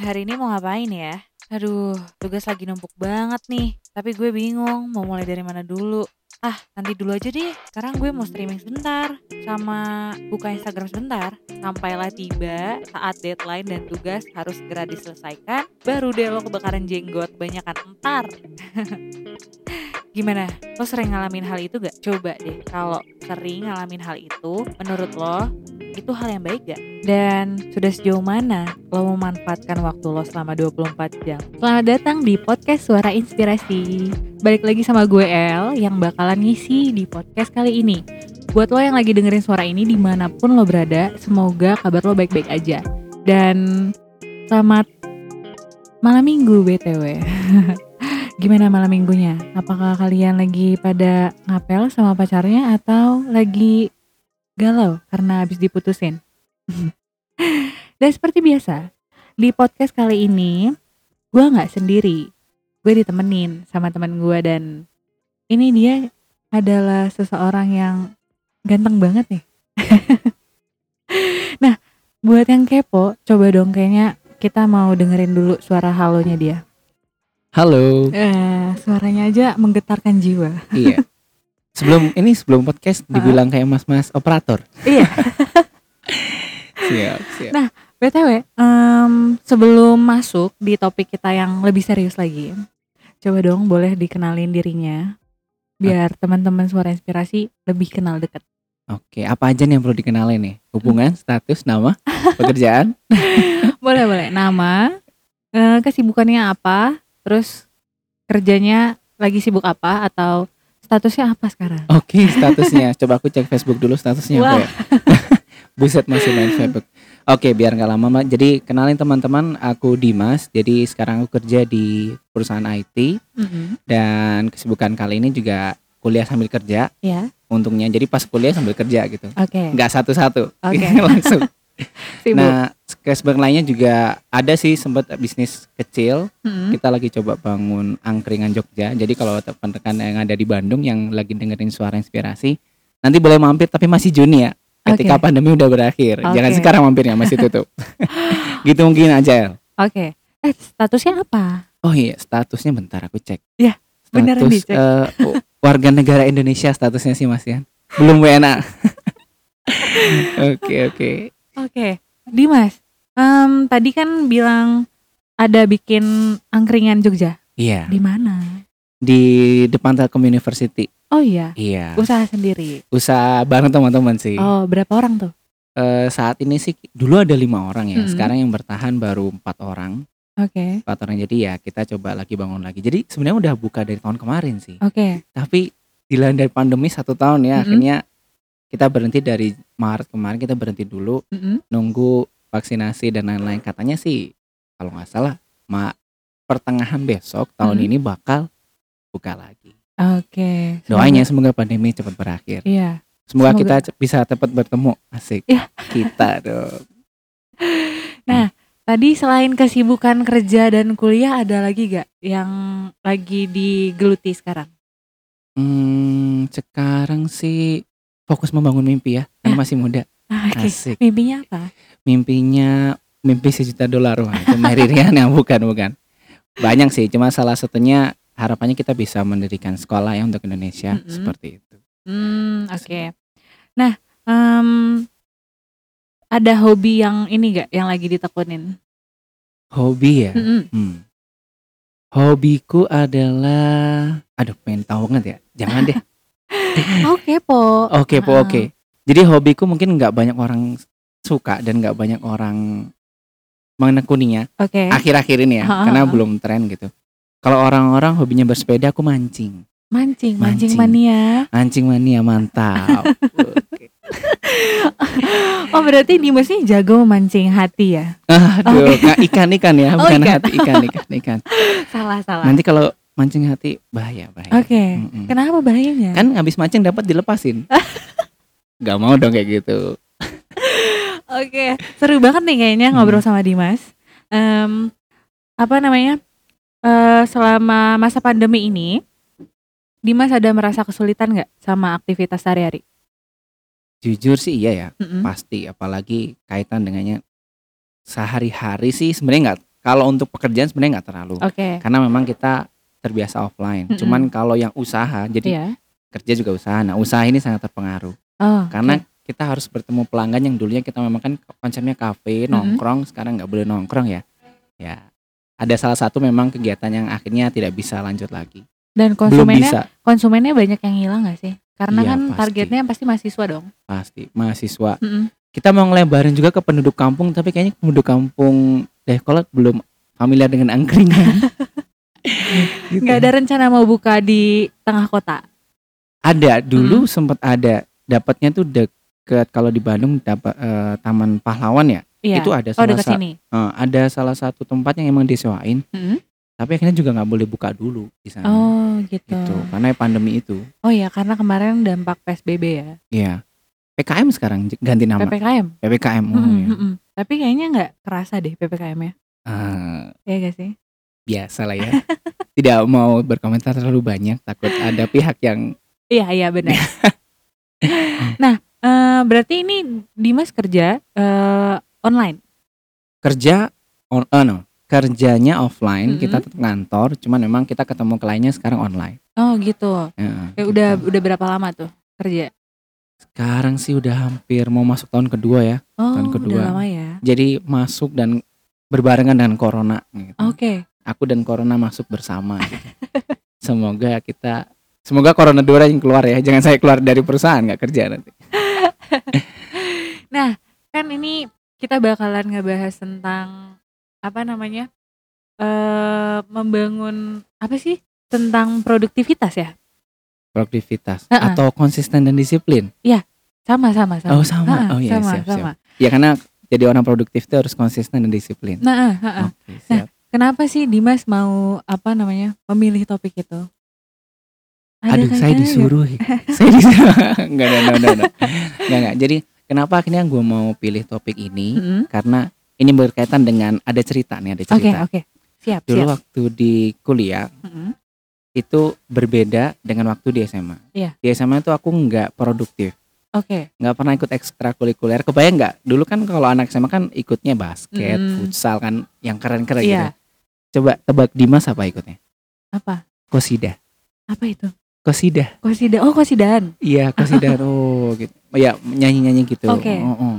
hari ini mau ngapain ya? Aduh, tugas lagi numpuk banget nih. Tapi gue bingung mau mulai dari mana dulu. Ah, nanti dulu aja deh. Sekarang gue mau streaming sebentar. Sama buka Instagram sebentar. Sampailah tiba saat deadline dan tugas harus segera diselesaikan. Baru deh lo kebakaran jenggot. Banyakan entar. Gimana? Lo sering ngalamin hal itu gak? Coba deh, kalau sering ngalamin hal itu, menurut lo, itu hal yang baik gak? Dan sudah sejauh mana lo memanfaatkan waktu lo selama 24 jam? Selamat datang di podcast Suara Inspirasi. Balik lagi sama gue El yang bakalan ngisi di podcast kali ini. Buat lo yang lagi dengerin suara ini di mana pun lo berada, semoga kabar lo baik-baik aja. Dan selamat malam minggu BTW. Gimana malam minggunya? Apakah kalian lagi pada ngapel sama pacarnya atau lagi galau karena habis diputusin? Dan seperti biasa, di podcast kali ini gue nggak sendiri. Gue ditemenin sama teman gue dan ini dia adalah seseorang yang ganteng banget nih. nah, buat yang kepo, coba dong kayaknya kita mau dengerin dulu suara halonya dia. Halo. Eh, suaranya aja menggetarkan jiwa. iya. Sebelum ini sebelum podcast dibilang kayak mas-mas operator. Iya. siap, siap. Nah, BTW, em, sebelum masuk di topik kita yang lebih serius lagi, coba dong boleh dikenalin dirinya biar teman-teman suara inspirasi lebih kenal dekat. Oke, apa aja nih yang perlu dikenalin nih? Hubungan, status, nama, pekerjaan? Boleh, boleh. Nama, eh, kesibukannya apa, terus kerjanya lagi sibuk apa atau statusnya apa sekarang? Oke, statusnya. Coba aku cek Facebook dulu statusnya apa ya. Buset masih main Facebook. Oke, biar nggak lama, Mbak. Jadi kenalin teman-teman, aku Dimas. Jadi sekarang aku kerja di perusahaan IT Mhm. dan kesibukan kali ini juga kuliah sambil kerja. Ya, Untungnya jadi pas kuliah sambil kerja gitu. oke. Nggak satu-satu. Oke. Langsung. Sibuk. Nah, kesibukan lainnya juga ada sih sempat bisnis kecil. Mhm. Kita lagi coba bangun angkringan Jogja. Jadi kalau teman-teman yang ada di Bandung yang lagi dengerin suara inspirasi, nanti boleh mampir tapi masih Juni ya. Ketika Oke. pandemi udah berakhir. Jangan Oke. sekarang mampirnya masih tutup. gitu mungkin aja. Oke. Eh, statusnya apa? Oh iya, statusnya bentar aku cek. Ya, beneran Status dicek. eh, warga negara Indonesia statusnya sih Mas ya. Belum WNA. Oke, oke. Oke, Dimas. em, tadi kan bilang ada bikin angkringan Jogja. Iya, Di mana? di depan Telkom University. Oh iya, Iya. usaha sendiri. Usaha bareng teman-teman sih. Oh, berapa orang tuh? Eh, saat ini sih dulu ada lima orang ya. Mm-mm. Sekarang yang bertahan baru empat orang. Oke. Empat orang jadi ya kita coba lagi bangun lagi. Jadi sebenarnya udah buka dari tahun kemarin sih. Oke. Tapi dilanda pandemi satu tahun ya. Mm-mm. Akhirnya kita berhenti dari Maret kemarin kita berhenti dulu Mm-mm. nunggu vaksinasi dan lain-lain. Katanya sih kalau nggak salah ma pertengahan besok tahun Mm. ini bakal buka lagi. Oke. Doanya semoga pandemi cepat berakhir. Iya. Semoga, Semoga. kita bisa cepat bertemu. Asik. Ya. Kita dong. Tadi selain kesibukan kerja dan kuliah ada lagi gak yang lagi digeluti sekarang? Hmm, sekarang sih fokus membangun mimpi ya. Kan masih muda. Ah, Oke. Asik. Mimpinya apa? Mimpinya mimpi sejuta dolar. Wah, itu Mary Riana bukan, bukan. Banyak sih, cuma salah satunya harapannya kita bisa mendirikan sekolah ya untuk Indonesia Mm-mm. seperti itu. Hmm, oke. Nah, em, ada hobi yang ini gak yang lagi ditekunin? Hobi ya. Mm-mm. Hmm. Hobiku adalah aduh pengen tahu banget ya. Jangan deh. Oke, po. Oke, po Ah. oke. Jadi hobiku mungkin nggak banyak orang suka dan nggak banyak orang menekuninya Oke. akhir-akhir ini ya, Ha, ha, karena belum tren gitu. Kalau orang-orang hobinya bersepeda, aku mancing. Mancing, mancing, Mancing. mania. Mancing mania mantap. Oh, berarti Dimas ini jago memancing hati ya? Aduh, nggak ikan-ikan ya, Oh, bukan ikan. hati ikan-ikan ikan. Salah, salah. Nanti kalau mancing hati bahaya, bahaya. Oke. Mm-mm. Kenapa bahayanya? Kan habis mancing dapat dilepasin. Gak mau dong kayak gitu. Oke, seru banget nih kayaknya Hmm. ngobrol sama Dimas. Em, apa namanya? Eh, selama masa pandemi ini, Dimas ada merasa kesulitan nggak sama aktivitas sehari-hari? Jujur sih iya ya, Mm-mm. pasti apalagi kaitan dengannya sehari-hari sih sebenarnya nggak kalau untuk pekerjaan sebenarnya nggak terlalu Oke. karena memang kita terbiasa offline Mm-mm. cuman kalau yang usaha jadi Iya. kerja juga usaha nah usaha ini sangat terpengaruh Oh, karena oke. kita harus bertemu pelanggan yang dulunya kita memang kan konsepnya kafe nongkrong sekarang nggak boleh nongkrong ya ya ada salah satu memang kegiatan yang akhirnya tidak bisa lanjut lagi dan konsumennya bisa konsumennya banyak yang hilang nggak sih? Karena Iya, kan pasti. targetnya pasti mahasiswa dong. pasti mahasiswa Mm-mm. kita mau ngelebarin juga ke penduduk kampung tapi kayaknya penduduk kampung Dayakolot belum familiar dengan angkringan Gitu. Nggak ada rencana mau buka di tengah kota. ada dulu sempat ada dapatnya tuh deket kalau di Bandung dapat eh, Taman Pahlawan ya Iya. itu ada oh salah dekat sa- sini. eh, ada salah satu tempat yang emang disewain Mm-mm. tapi akhirnya juga nggak boleh buka dulu di sana Oh gitu. gitu karena pandemi itu Oh iya karena kemarin dampak PSBB ya. Iya PKM sekarang ganti nama PPKM. PPKM oh, Mm-mm, ya. mm-mm. Tapi kayaknya nggak kerasa deh PPKM-nya. Eh, Iya gak sih? Biasa lah ya tidak mau berkomentar terlalu banyak takut ada pihak yang Iya iya benar. nah eh, berarti ini Dimas kerja eh, online. kerja on eh, no, kerjanya offline Mm-mm. kita tetap kantor cuman memang kita ketemu kliennya sekarang online Oh gitu. Ya, Ya gitu. udah udah berapa lama tuh kerja? sekarang sih udah hampir mau masuk tahun kedua ya Oh Tahun kedua. udah lama ya. jadi masuk dan berbarengan dengan corona gitu. Oke. Aku dan corona masuk bersama gitu. semoga kita semoga corona dua yang keluar ya jangan saya keluar dari perusahaan nggak kerja nanti Kan ini kita bakalan ngebahas tentang apa namanya? eh membangun apa sih? Tentang produktivitas ya? produktivitas Ha-ha. atau konsisten dan disiplin Sama sama sama. oh sama Ha-ha, oh iya sama, siap siap sama. ya karena jadi orang produktif itu harus konsisten dan disiplin Nah, ah, ah, ah. oke siap kenapa sih Dimas mau apa namanya? memilih topik itu? Ada aduh saya kaitannya nggak? disuruh saya disuruh enggak enggak enggak enggak enggak enggak enggak jadi kenapa akhirnya gue mau pilih topik ini Mm-mm. karena ini berkaitan dengan ada cerita nih ada Oke cerita oke. Siap dulu siap. waktu di kuliah Mm-mm. itu berbeda dengan waktu di SMA. Iya. Di SMA itu aku nggak produktif, Oke. nggak pernah ikut ekstrakurikuler. Kebayang nggak? Dulu kan kalau anak SMA kan ikutnya basket, Mm. futsal kan, yang keren-keren Iya. gitu. Coba tebak Dimas apa ikutnya? Apa? Kosida. Apa itu? Kosida. Kosida. Oh kosidan. Iya kosida. oh gitu. Ya nyanyi-nyanyi gitu. Oke. Oh, oh.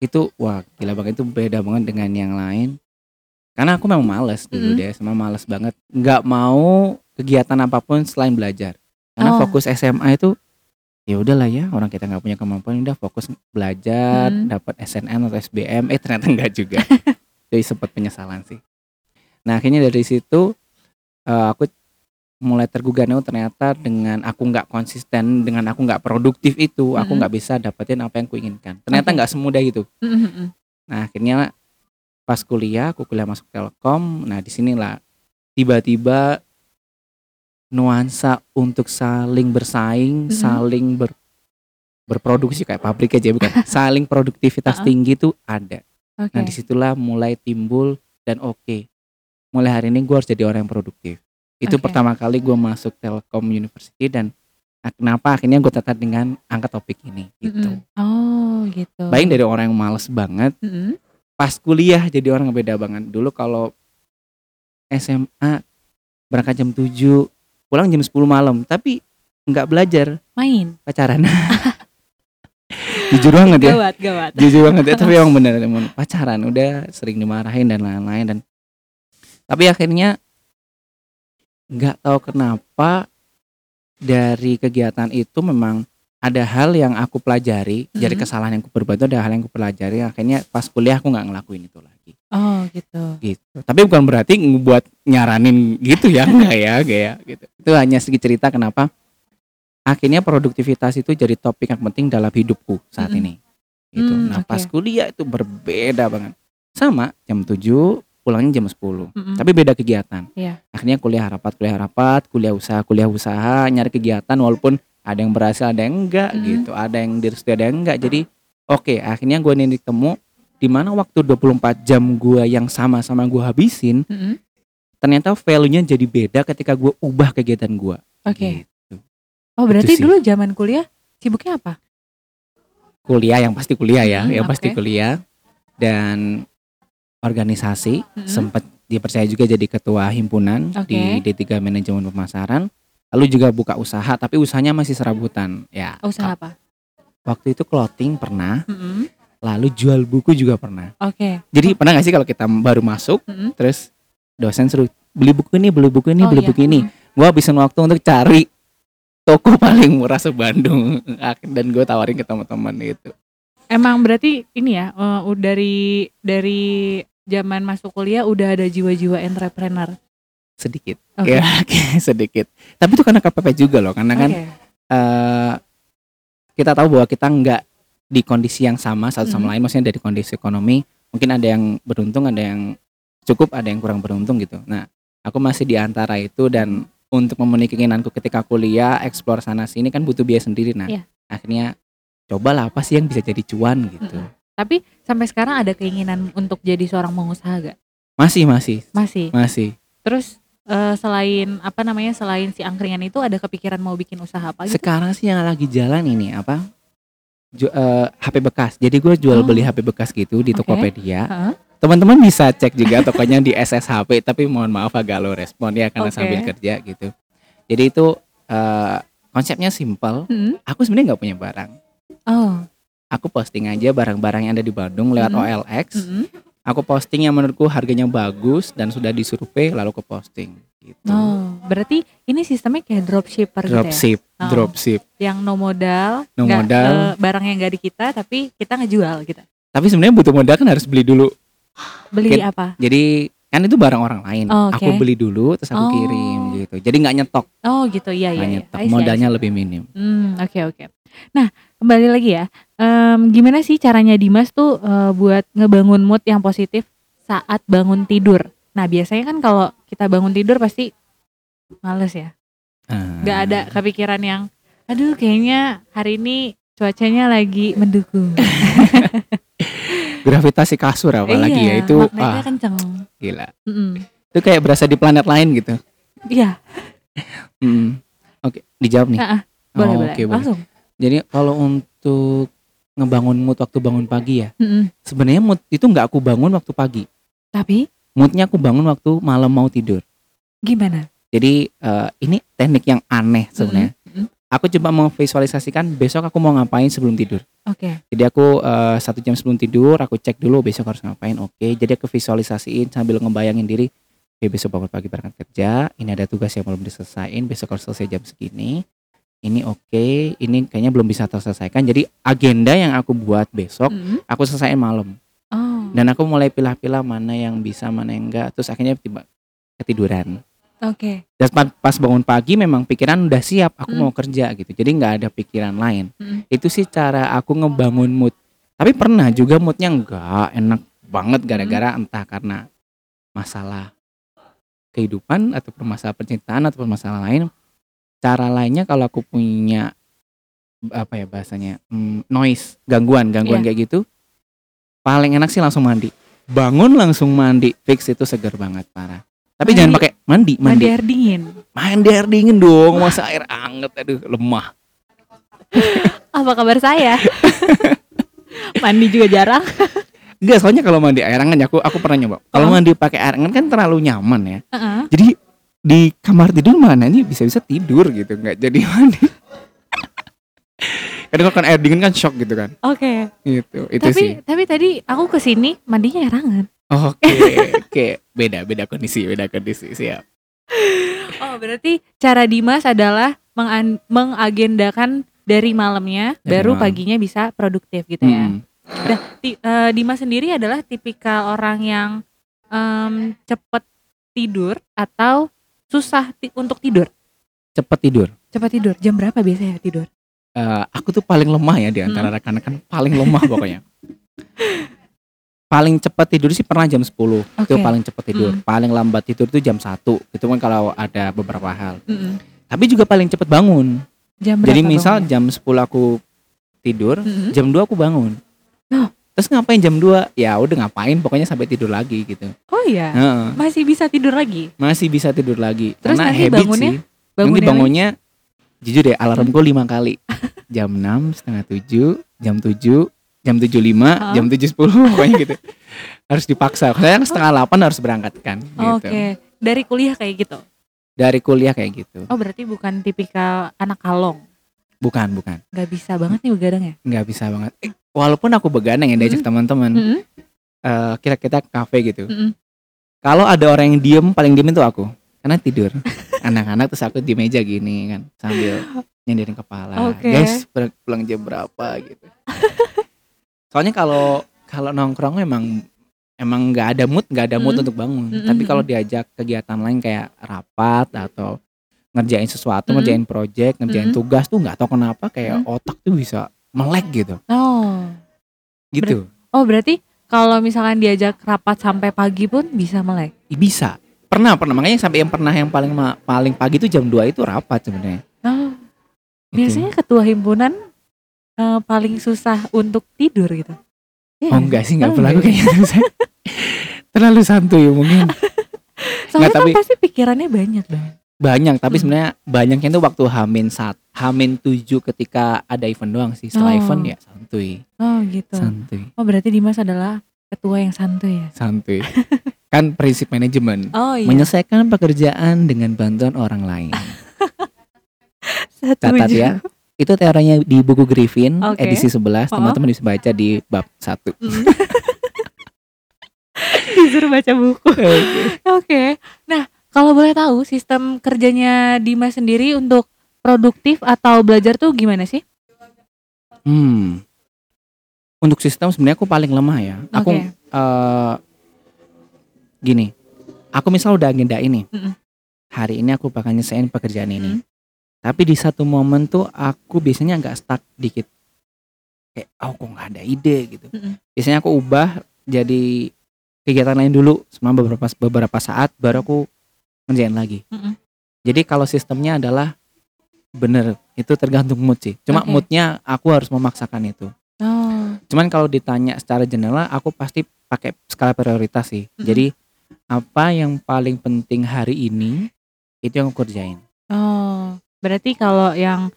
Itu wah gila banget itu beda banget dengan yang lain. Karena aku memang males dulu Mm. deh, SMA males banget. Nggak mau kegiatan apa pun selain belajar. Karena Oh. fokus SMA itu ya udahlah ya orang kita nggak punya kemampuan udah fokus belajar Mm. dapat SNM atau SBM eh ternyata enggak juga jadi sempat penyesalan sih nah akhirnya dari situ eh, aku mulai tergugah nih oh, ternyata dengan aku nggak konsisten dengan aku nggak produktif itu aku Mm-mm. nggak bisa dapetin apa yang kuinginkan ternyata nggak semudah itu Mm-mm. Nah akhirnya pas kuliah, aku kuliah masuk Telkom. Nah di sinilah tiba-tiba nuansa untuk saling bersaing, Mhm. saling ber, berproduksi kayak pabrik aja bukan, saling produktivitas tinggi itu ada. Oke. Nah di situlah mulai timbul dan oke, mulai hari ini gue harus jadi orang yang produktif. Itu Oke. pertama kali gue masuk Telkom University dan ah, kenapa akhirnya gue tertarik dengan angkat topik ini gitu. Mm-mm. Oh gitu. Bayang dari orang yang males banget Mm-mm. pas kuliah jadi orang yang beda banget. Dulu kalau SMA berangkat jam 7, pulang jam 10 malam, tapi nggak belajar, Main. pacaran. Jujur banget ya. Gawat gawat. Jujur banget ya, tapi emang bener emang pacaran udah sering dimarahin dan lain-lain dan tapi akhirnya nggak tahu kenapa dari kegiatan itu memang ada hal yang aku pelajari dari Mhm. kesalahan yang aku perbuat itu ada hal yang aku pelajari akhirnya pas kuliah aku nggak ngelakuin itu lagi Oh gitu. gitu. Tapi bukan berarti ngebuat nyaranin gitu ya, enggak ya, enggak ya gitu. Itu hanya sedikit cerita kenapa akhirnya produktivitas itu jadi topik yang penting dalam hidupku saat Mm-mm. ini. Gitu. Mm, nah, oke. pas kuliah itu berbeda banget. Sama jam 7, pulangnya jam 10. Mm-mm. Tapi beda kegiatan. Iya. Akhirnya kuliah rapat, kuliah rapat, kuliah usaha, kuliah usaha, nyari kegiatan walaupun ada yang berhasil, ada yang enggak Mm. gitu. Ada yang direstui, ada yang enggak. Jadi oke, akhirnya gue nih ketemu di mana waktu 24 jam gue yang sama-sama gue habisin, Mm-mm. ternyata value-nya jadi beda ketika gue ubah kegiatan gue. Oke. Gitu. Oh berarti dulu zaman kuliah sibuknya apa? Kuliah yang pasti kuliah ya, Hmm, yang pasti oke. kuliah dan organisasi, Mm-mm. sempat dipercaya juga jadi ketua himpunan Oke. di D3 Manajemen Pemasaran. Lalu juga buka usaha, tapi usahanya masih serabutan. Ya. Oh, Usaha apa? Waktu itu clothing pernah, Mm-mm. lalu jual buku juga pernah. Oke. Jadi pernah gak sih kalau kita baru masuk, Mm-mm. terus dosen suruh beli buku ini, beli buku ini, Oh, beli iya. buku ini. Mm. Gua habisin waktu untuk cari toko paling murah se-Bandung dan gue tawarin ke teman-teman itu. Emang berarti ini ya, eh, u- dari dari zaman masuk kuliah udah ada jiwa-jiwa entrepreneur. Sedikit. Oke. Ya, oke, sedikit. Tapi itu karena KPP juga loh, karena kan Oke. eh kita tahu bahwa kita nggak di kondisi yang sama satu sama Mhm. lain, maksudnya dari kondisi ekonomi mungkin ada yang beruntung, ada yang cukup, ada yang kurang beruntung gitu. Nah, aku masih di antara itu dan untuk memenuhi keinginanku ketika kuliah, eksplor sana sini kan butuh biaya sendiri. Nah, Iya. akhirnya cobalah apa sih yang bisa jadi cuan gitu. Tapi sampai sekarang ada keinginan untuk jadi seorang pengusaha gak? Masih, masih, Masih. masih. Terus eh, selain apa namanya selain si angkringan itu ada kepikiran mau bikin usaha apa gitu? Sekarang sih yang lagi jalan ini apa? Ju- eh, HP bekas. Jadi gue jual Oh. beli HP bekas gitu di. Tokopedia. Heeh. Teman-teman bisa cek juga tokonya di SSHP tapi mohon maaf agak lo respon ya karena Oke. sambil kerja gitu. Jadi itu eh, konsepnya simple. Mm-mm. Aku sebenarnya nggak punya barang. Oh. Aku posting aja barang-barang yang ada di Bandung lewat Mhm. OLX. Mm-mm. Aku posting yang menurutku harganya bagus dan sudah disurvei lalu ke posting gitu. Oh, berarti ini sistemnya kayak dropshipper gitu ya? Dropship, Oh. dropship. Yang no modal, No nggak, modal. eh, barang yang gak di kita tapi kita ngejual gitu. Tapi sebenarnya butuh modal kan harus beli dulu. Beli Oke. apa? Jadi kan itu barang orang lain. Oh, oke. Aku beli dulu terus aku Oh. kirim gitu. Jadi nggak nyetok, Oh gitu, iya iya. iya. nyetok. I see, I Modalnya lebih minim. Hmm, oke oke. Nah, kembali lagi ya. Em, gimana sih caranya Dimas tuh eh, buat ngebangun mood yang positif saat bangun tidur? Nah, biasanya kan kalau kita bangun tidur pasti males ya. Ah. Gak ada kepikiran yang aduh kayaknya hari ini cuacanya lagi mendukung. Gravitasi kasur apalagi iya, ya itu ah kenceng. gila. Mm-mm. Itu kayak berasa di planet lain gitu. Iya, Mm. Oke, dijawab nih. Ah, ah, boleh Oh, boleh. oke, boleh. Langsung. Jadi kalau untuk ngebangun mood waktu bangun pagi ya, Mm-mm. sebenarnya mood itu nggak aku bangun waktu pagi. Tapi Moodnya aku bangun waktu malam mau tidur. gimana? Jadi eh, ini teknik yang aneh sebenarnya. Mm-mm. Aku coba memvisualisasikan besok aku mau ngapain sebelum tidur. Oke. Jadi aku eh, satu jam sebelum tidur aku cek dulu besok harus ngapain. Oke, jadi aku visualisasiin sambil ngebayangin diri. Oke, besok bangun pagi berangkat kerja. Ini ada tugas yang belum diselesain. Besok harus selesai jam segini. Ini oke. Ini kayaknya belum bisa terselesaikan. Jadi agenda yang aku buat besok Mm-mm. aku selesaiin malam. Oh. Dan aku mulai pilah-pilah mana yang bisa, mana yang enggak. Terus akhirnya tiba ketiduran. Oke. Dan pa- pas bangun pagi memang pikiran udah siap. Aku Hmm. mau kerja gitu. Jadi nggak ada pikiran lain. Mm-mm. Itu sih cara aku ngebangun mood. Tapi pernah juga moodnya enggak enak banget gara-gara entah karena masalah kehidupan atau masalah percintaan atau masalah lain. Cara lainnya kalau aku punya apa ya bahasanya hmm, noise gangguan gangguan Iya. kayak gitu paling enak sih langsung mandi bangun langsung mandi fix itu seger banget parah tapi Mandi- jangan pakai mandi Mandi mandi air dingin. mandi air dingin dong masa air anget aduh lemah Apa kabar saya? Mandi juga jarang. Enggak, soalnya kalau mandi air hangat ya, aku aku pernah nyoba. Kalau Oh. mandi pakai air hangat kan terlalu nyaman ya. Heeh. Jadi di kamar tidur mana nih bisa-bisa tidur gitu, nggak jadi mandi. Kadang kan air dingin kan shock gitu kan. Oke. Gitu. Itu Tapi sih. tapi tadi aku ke sini mandinya air hangat. Oke, oke. Beda, beda kondisi, beda kondisi. Siap. Oh, berarti cara Dimas adalah mengan- mengagendakan dari malamnya Dari baru malam. paginya bisa produktif gitu ya. Mm. Ti- eh, Dimas sendiri adalah tipikal orang yang em, cepet tidur atau susah ti- untuk tidur. Cepet tidur. Cepat tidur. Jam berapa biasanya tidur? Eh, aku tuh paling lemah ya di antara Hmm. rekan-rekan paling lemah pokoknya. paling cepat tidur sih pernah jam 10 itu Oke. paling cepat tidur. Hmm. Paling lambat tidur tuh jam 1 Itu kan kalau ada beberapa hal. Mm-mm. Tapi juga paling cepat bangun. Jam berapa? Jadi misal bangunnya? jam 10 aku tidur, Mm-mm. jam 2 aku bangun. Oh. Terus ngapain jam 2? Ya udah ngapain pokoknya sampai tidur lagi gitu. Oh iya. Heeh. Masih bisa tidur lagi. Masih bisa tidur lagi. Terus Karena nanti habit bangunnya? sih. Nanti Bangunnya lagi? bangunnya jujur deh alarmku lima kali. Jam 6, setengah 7, jam 7, jam 75, Hah? jam 7.10 pokoknya gitu. harus dipaksa. Saya kan setengah delapan harus berangkat kan. Oke, Gitu. dari kuliah kayak gitu. Dari kuliah kayak gitu. Oh berarti bukan tipikal anak kalong. Bukan, bukan. Gak bisa banget nih begadang ya? Nggak bisa banget. Eh, walaupun aku begadang ya diajak teman-teman, Mm-mm, eh, kira kita ke kafe gitu. mm-mm. Kalau ada orang yang diem, paling diem itu aku. Karena tidur. Anak-anak terus aku di meja gini kan, sambil nyenderin kepala. Oke. Guys, pulang jam berapa gitu. Soalnya kalau kalau nongkrong memang emang nggak ada mood, nggak ada mood Mm. untuk bangun. Mm-mm, Tapi kalau diajak kegiatan lain kayak rapat atau ngerjain sesuatu, Mm-mm. ngerjain project, ngerjain Mm-mm. tugas tuh nggak tahu kenapa kayak Mm. otak tuh bisa melek gitu. Oh, Gitu. oh berarti kalau misalkan diajak rapat sampai pagi pun bisa melek. Bisa. Pernah, pernah. Makanya sampai yang pernah yang paling paling pagi itu jam 2 itu rapat sebenarnya. Oh, Gitu. biasanya ketua himpunan eh, paling susah untuk tidur gitu. Iya Oh nggak enggak sih, enggak Oh, pernah aku enggak. kayaknya. Saya Terlalu santuy mungkin. Soalnya tapi- kan pasti pikirannya banyak dong. Banyak, tapi Hmm. sebenarnya banyaknya itu waktu Hamin saat Hamin 7 ketika ada event doang sih. Setelah Oh. event ya santuy, Oh gitu. santuy, Oh berarti Dimas adalah ketua yang santuy ya? santuy. kan prinsip manajemen. Oh iya. Menyelesaikan pekerjaan dengan bantuan orang lain. Catat ya. Itu teorinya di buku Griffin Oke. edisi 11, Oh. teman-teman bisa baca di bab 1. Mm. Disuruh baca buku. Oke. Nah, kalau boleh tahu sistem kerjanya Dimas sendiri untuk produktif atau belajar tuh gimana sih? Hmm. Untuk sistem sebenarnya aku paling lemah ya. Aku Oke. eh, gini. Aku misal udah agenda ini. Mm-mm. Hari ini aku bakal nyelesain pekerjaan ini. Mm. Tapi di satu momen tuh aku biasanya agak stuck dikit. Kayak oh kok nggak ada ide gitu. Mm-mm. Biasanya aku ubah jadi kegiatan lain dulu selama beberapa beberapa saat baru aku ngerjain lagi. Mm-mm. Jadi kalau sistemnya adalah bener itu tergantung mood sih. Cuma Oke. moodnya aku harus memaksakan itu. Oh, Cuman kalau ditanya secara general aku pasti pakai skala prioritas sih. Mm-mm. Jadi apa yang paling penting hari ini itu yang aku kerjain. oh. Berarti kalau yang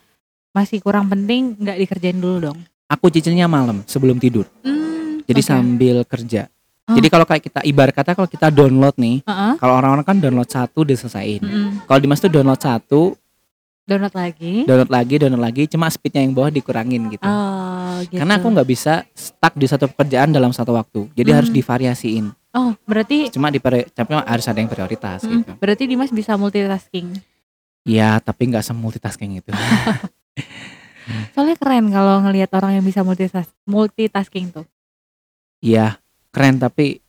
masih kurang penting nggak dikerjain dulu dong. Aku cicilnya malam sebelum tidur. Hmm, Jadi oke. sambil kerja. Oh. Jadi kalau kayak kita ibarat kata kalau kita download nih, Heeh. kalau orang-orang kan download satu udah selesaiin. Mm-mm. Kalau Dimas tuh download satu, Download lagi. download lagi, download lagi, cuma speednya yang bawah dikurangin gitu. Oh, gitu. Karena aku nggak bisa stuck di satu pekerjaan dalam satu waktu. Jadi harus Hmm. divariasiin. Oh, berarti Cuma di tapi harus ada yang prioritas mm, gitu. berarti Dimas bisa multitasking. Ya, tapi nggak semultitasking itu. Soalnya keren kalau ngelihat orang yang bisa multitas multitasking tuh. Iya, keren tapi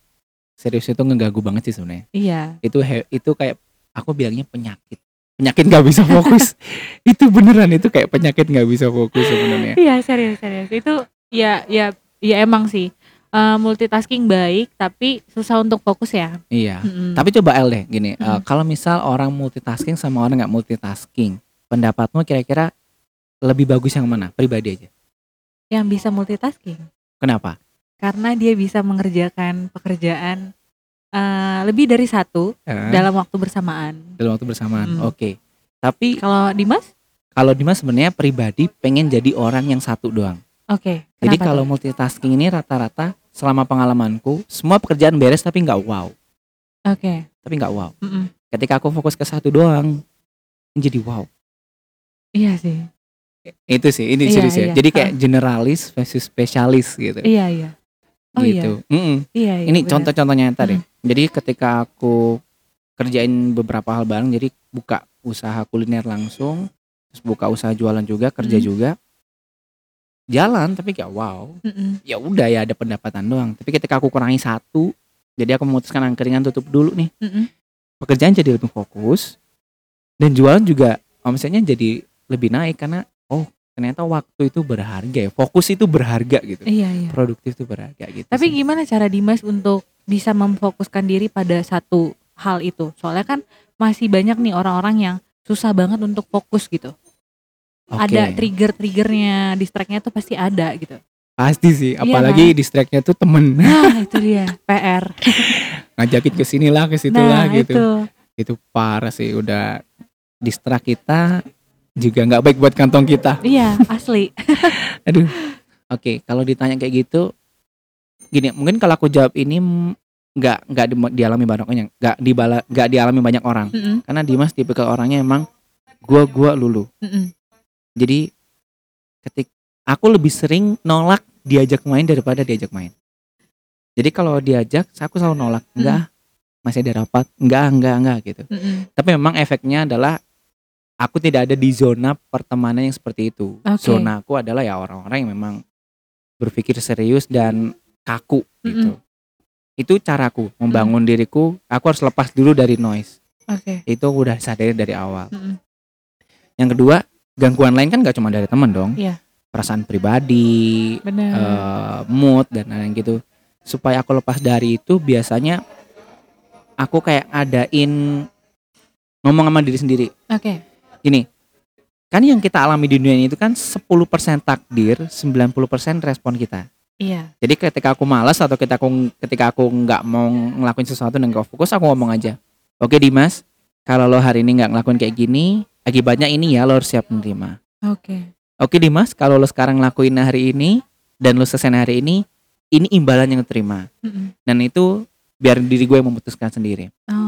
serius itu ngeganggu banget sih sebenarnya. Iya. Itu itu kayak aku bilangnya penyakit. Penyakit nggak bisa fokus. itu beneran itu kayak penyakit nggak bisa fokus sebenarnya. Iya, serius serius. Itu ya ya ya emang sih. Eh, multitasking baik tapi susah untuk fokus ya. Iya. Mm-mm. Tapi coba L deh gini, eh, Mm. kalau misal orang multitasking sama orang nggak multitasking, pendapatmu kira-kira lebih bagus yang mana? Pribadi aja. yang bisa multitasking Kenapa? Karena dia bisa mengerjakan pekerjaan eh, lebih dari satu Eh, dalam waktu bersamaan. dalam waktu bersamaan. Mm. Oke. Tapi Kalau Dimas? kalau Dimas sebenarnya pribadi pengen jadi orang yang satu doang. Oke. Jadi kenapa kalau tuh? multitasking ini rata-rata selama pengalamanku semua pekerjaan beres tapi nggak wow, Oke. tapi nggak wow. Mm-mm. Ketika aku fokus ke satu doang, jadi wow. Iya sih. Itu sih, ini Iya, serius ya. iya. Jadi kayak generalis versus spesialis gitu. Iya iya. Oh iya. gitu. Mm-mm. Iya iya. Ini contoh-contohnya tadi. Jadi ketika aku kerjain beberapa hal bareng, jadi buka usaha kuliner langsung, terus buka usaha jualan juga, kerja Mm. juga, jalan tapi kayak wow. Mm-mm. Ya udah ya ada pendapatan doang. Tapi ketika aku kurangi satu, jadi aku memutuskan angkringan tutup dulu nih. Mm-mm. Pekerjaan jadi lebih fokus dan jualan juga omsetnya jadi lebih naik karena ternyata waktu itu berharga ya. Fokus itu berharga gitu. Iya iya. Produktif itu berharga gitu. Tapi sih. gimana cara Dimas untuk bisa memfokuskan diri pada satu hal itu? Soalnya kan masih banyak nih orang-orang yang susah banget untuk fokus gitu. Oke. Ada trigger-triggernya, distractnya tuh pasti ada gitu. Pasti sih, Iya apalagi distractnya tuh temen Nah itu dia PR. ngajakin ke sini lah, ke situ nah lah gitu. itu. Itu parah sih, udah distract kita juga nggak baik buat kantong kita. Iya asli. Aduh. Oke, kalau ditanya kayak gitu, gini mungkin kalau aku jawab ini mm, nggak nggak di- dialami banyak orang nggak dibala nggak dialami banyak orang Mm-mm. karena Dimas tipikal orangnya emang gua gua lulu Mm-mm. jadi ketik aku lebih sering nolak diajak main daripada diajak main jadi kalau diajak aku selalu nolak enggak masih ada rapat enggak enggak enggak gitu Mm-mm. tapi memang efeknya adalah aku tidak ada di zona pertemanan yang seperti itu. Oke. zona aku adalah ya orang-orang yang memang berpikir serius dan kaku gitu. Itu caraku membangun diriku. Aku harus lepas dulu dari noise. Oke. itu udah sadari dari awal. Mm-mm. yang kedua gangguan lain kan gak cuma dari teman dong. Iya. perasaan pribadi eh, mood dan lain-lain gitu. Supaya aku lepas dari itu biasanya aku kayak adain ngomong sama diri sendiri. Oke. Gini kan yang kita alami di dunia ini itu kan 10% takdir 90% respon kita Iya. jadi ketika aku malas atau ketika aku ketika aku nggak mau ngelakuin sesuatu dan gak fokus aku ngomong aja oke Dimas kalau lo hari ini nggak ngelakuin kayak gini akibatnya ini ya lo harus siap menerima Oke. Oke Dimas, kalau lo sekarang lakuin hari ini dan lo selesai hari ini, ini imbalan yang terima. Mm-mm. Dan itu biar diri gue yang memutuskan sendiri. Oh.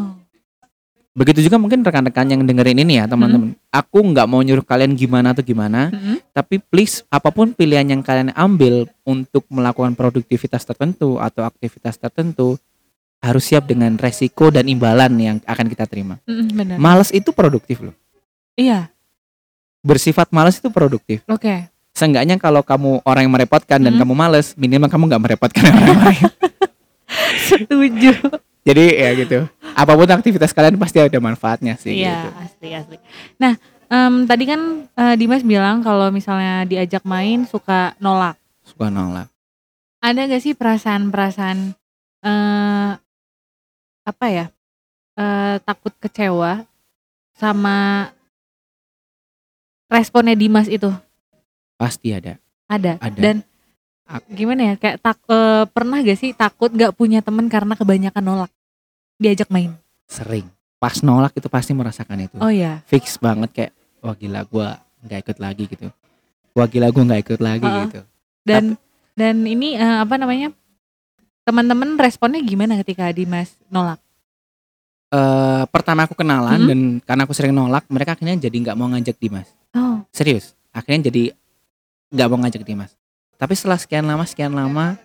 Begitu juga mungkin rekan-rekan yang dengerin ini ya teman-teman. Aku nggak mau nyuruh kalian gimana atau gimana, Mm-mm. tapi please apa pun pilihan yang kalian ambil untuk melakukan produktivitas tertentu atau aktivitas tertentu harus siap dengan resiko dan imbalan yang akan kita terima. Mm-mm, Benar. Males itu produktif loh. Iya. Bersifat males itu produktif. Oke. Seenggaknya kalau kamu orang yang merepotkan dan Hmm. kamu males, minimal kamu nggak merepotkan orang lain. Setuju. Jadi ya gitu. Apa pun aktivitas kalian pasti ada manfaatnya sih. Iya, gitu. asli asli. Nah, em, tadi kan eh, Dimas bilang kalau misalnya diajak main suka nolak. Suka nolak. Ada gak sih perasaan-perasaan eh apa ya? eh takut kecewa sama responnya Dimas itu Pasti ada. ada. Ada. Dan gimana ya? Kayak tak eh, pernah gak sih takut gak punya temen karena kebanyakan nolak diajak main? Sering. Pas nolak itu pasti merasakan itu. Oh ya. Fix banget kayak wah gila gua nggak ikut lagi gitu. Wah gila gua nggak ikut lagi Heeh. gitu. Dan dan ini eh, apa namanya? Teman-teman responnya gimana ketika Dimas nolak? Eh pertama aku kenalan Mhm. dan karena aku sering nolak, mereka akhirnya jadi nggak mau ngajak Dimas. Oh, Serius. Akhirnya jadi nggak mau ngajak Dimas. Tapi setelah sekian lama sekian lama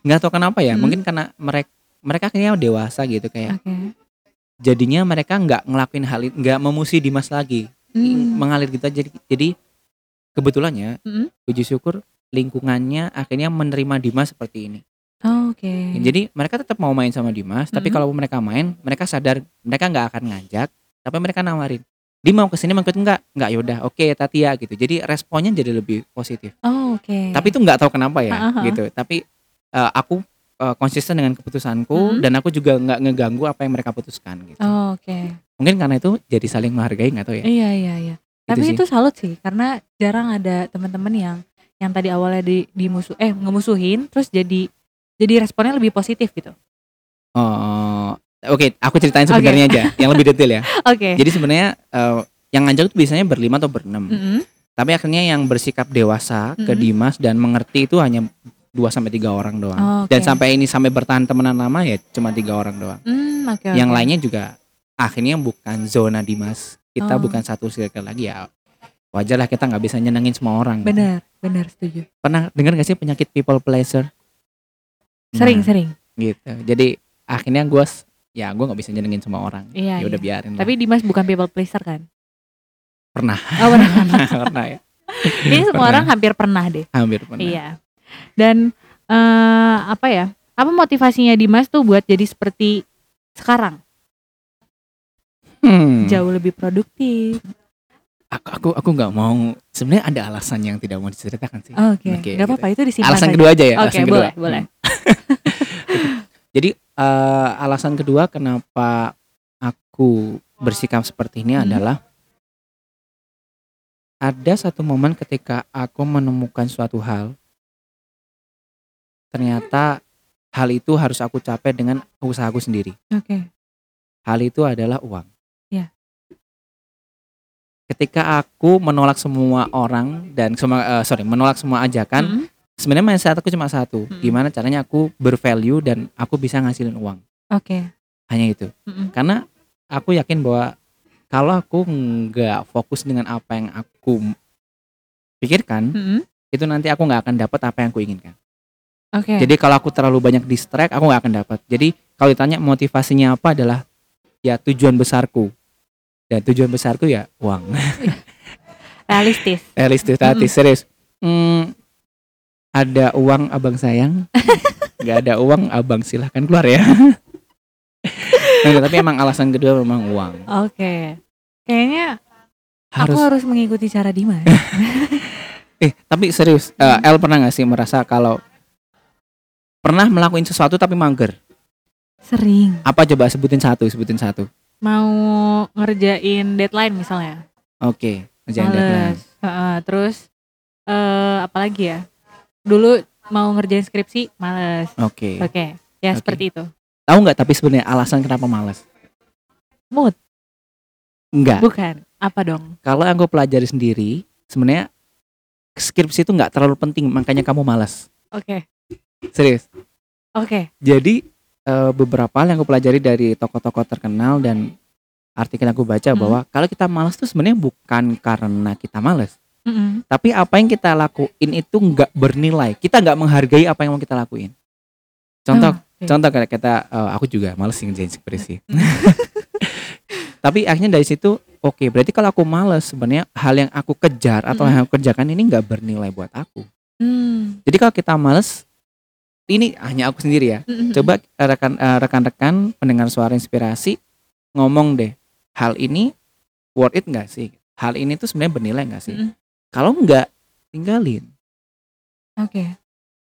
nggak tahu kenapa ya. Hmm. Mungkin karena mereka mereka akhirnya dewasa gitu kayak oke. jadinya mereka nggak ngelakuin hal itu nggak memusi Dimas lagi Hmm. mengalir gitu jadi jadi kebetulannya Mm. puji syukur lingkungannya akhirnya menerima Dimas seperti ini Oh, Oke. jadi mereka tetap mau main sama Dimas tapi Mm. kalau mereka main mereka sadar mereka nggak akan ngajak tapi mereka nawarin di mau ke sini mau ikut nggak nggak yaudah oke Tati ya gitu jadi responnya jadi lebih positif Oh, oke. tapi itu nggak tahu kenapa ya ha. gitu tapi eh, aku eh, konsisten dengan keputusanku Mm. dan aku juga nggak ngeganggu apa yang mereka putuskan gitu Oh, oke. mungkin karena itu jadi saling menghargai nggak tahu ya Iya, iya, iya. Gitu Tapi sih. itu salut sih karena jarang ada teman-teman yang yang tadi awalnya di dimusuh eh ngemusuhin terus jadi jadi responnya lebih positif gitu. Oh, oke, aku ceritain sebenarnya aja, yang lebih detail ya. Oke. Jadi sebenarnya eh, yang ngajak itu biasanya berlima atau berenam. Mm-mm. Tapi akhirnya yang bersikap dewasa ke Mm-mm. Dimas dan mengerti itu hanya 2 sampai tiga orang doang. Oh, oke. Dan sampai ini sampai bertahan temenan lama ya cuma tiga orang doang. Hmm, oke. Yang lainnya juga akhirnya bukan zona Dimas. Kita Oh. bukan satu circle lagi ya. Wajar lah kita nggak bisa nyenengin semua orang. gitu. benar, benar setuju. Pernah dengar gak sih penyakit people pleaser? Sering, Nah, sering. gitu. Jadi akhirnya gue ya gue nggak bisa nyenengin semua orang. Iya, ya udah iya. biarin lah. Tapi Dimas bukan people pleaser kan? Pernah. Oh, benar. pernah ya Ini semua Pernah. orang hampir pernah deh. hampir pernah Iya. Dan eh apa ya? Apa motivasinya Dimas tuh buat jadi seperti sekarang? Hmm. Jauh lebih produktif. aku aku aku nggak mau sebenarnya ada alasan yang tidak mau diceritakan sih Oke, Oke, nggak apa-apa itu disimpan alasan saja. kedua aja ya Oke, alasan kedua boleh, boleh. Hmm. jadi eh, alasan kedua kenapa aku bersikap seperti ini Hmm. adalah ada satu momen ketika aku menemukan suatu hal ternyata hal itu harus aku capai dengan usahaku sendiri Oke. hal itu adalah uang. Ya. Ketika aku menolak semua orang dan semua eh, sorry menolak semua ajakan, Mm. Sebenarnya mindset aku cuma satu Mm-mm. gimana caranya aku bervalue dan aku bisa ngasilin uang Oke. hanya itu Mm-mm. karena aku yakin bahwa kalau aku nggak fokus dengan apa yang aku pikirkan Mm-mm. itu nanti aku nggak akan dapat apa yang aku inginkan Oke. jadi kalau aku terlalu banyak distract aku nggak akan dapat jadi kalau ditanya motivasinya apa adalah ya tujuan besarku dan tujuan besarku ya uang realistis. realistis tadi serius Hmm, ada uang abang sayang nggak ada uang abang silahkan keluar ya Nah, tapi emang alasan kedua memang uang Oke. Kayaknya harus aku harus mengikuti cara Dimas. eh tapi serius eh, El pernah nggak sih merasa kalau pernah melakukan sesuatu tapi mager Sering. apa coba sebutin satu sebutin satu Mau ngerjain deadline misalnya. oke ngerjain deadline Males. Heeh, terus eh apalagi ya? Dulu mau ngerjain skripsi, males. oke Oke. Ya Oke. seperti itu. tahu nggak tapi sebenarnya alasan kenapa malas Mood, Enggak. bukan. Apa dong? Kalau yang gue pelajari sendiri, sebenarnya skripsi itu nggak terlalu penting, makanya kamu malas. Oke. Serius. Oke. Jadi eh, beberapa hal yang gue pelajari dari tokoh-tokoh terkenal dan artikel yang aku baca Hmm. bahwa kalau kita malas tuh sebenarnya bukan karena kita malas, Mm-mm. tapi apa yang kita lakuin itu nggak bernilai. Kita nggak menghargai apa yang mau kita lakuin. Contoh, Oh, oke. contoh kayak kita, eh, aku juga males sih ngerjain skripsi. tapi akhirnya dari situ, oke, berarti kalau aku males sebenarnya hal yang aku kejar atau Mm-mm. yang aku kerjakan ini nggak bernilai buat aku. Hmm. Jadi kalau kita males, ini hanya aku sendiri ya. Mm-mm. Coba eh, rekan eh, rekan-rekan pendengar suara inspirasi ngomong deh, hal ini worth it nggak sih? Hal ini tuh sebenarnya bernilai nggak sih? Mm-mm. Kalau nggak, tinggalin. Oke.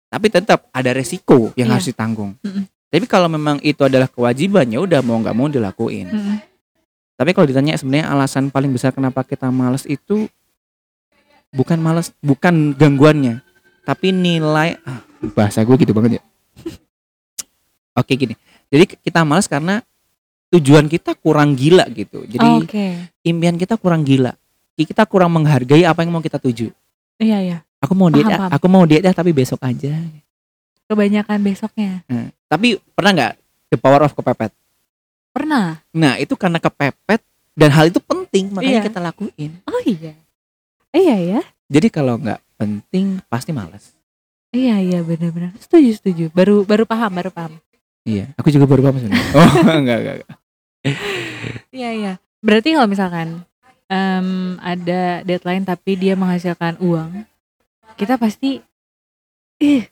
Tapi tetap ada resiko yang Iya. harus ditanggung. Mm-mm. Tapi kalau memang itu adalah kewajibannya, udah mau nggak mau dilakuin. Mm-mm. Tapi kalau ditanya sebenarnya alasan paling besar kenapa kita males itu bukan males, bukan gangguannya, tapi nilai ah, bahasa gue gitu banget ya. Oke gini, jadi kita males karena tujuan kita kurang gila gitu. Jadi Oke. impian kita kurang gila. Kita kurang menghargai apa yang mau kita tuju. Iya ya. Aku mau diet, Paham, ah, paham. aku mau diet ah, tapi besok aja. Kebanyakan besoknya. Nah, tapi pernah nggak the power of kepepet? Pernah. Nah itu karena kepepet dan hal itu penting makanya Iya. kita lakuin. Oh iya. Iya ya. Jadi kalau nggak penting pasti malas. Iya iya benar-benar. Setuju setuju. Baru baru paham baru paham. Iya, aku juga baru paham sebenarnya. Oh, enggak, enggak, enggak. Iya iya. Berarti kalau misalkan em, ada deadline tapi dia menghasilkan uang, kita pasti ih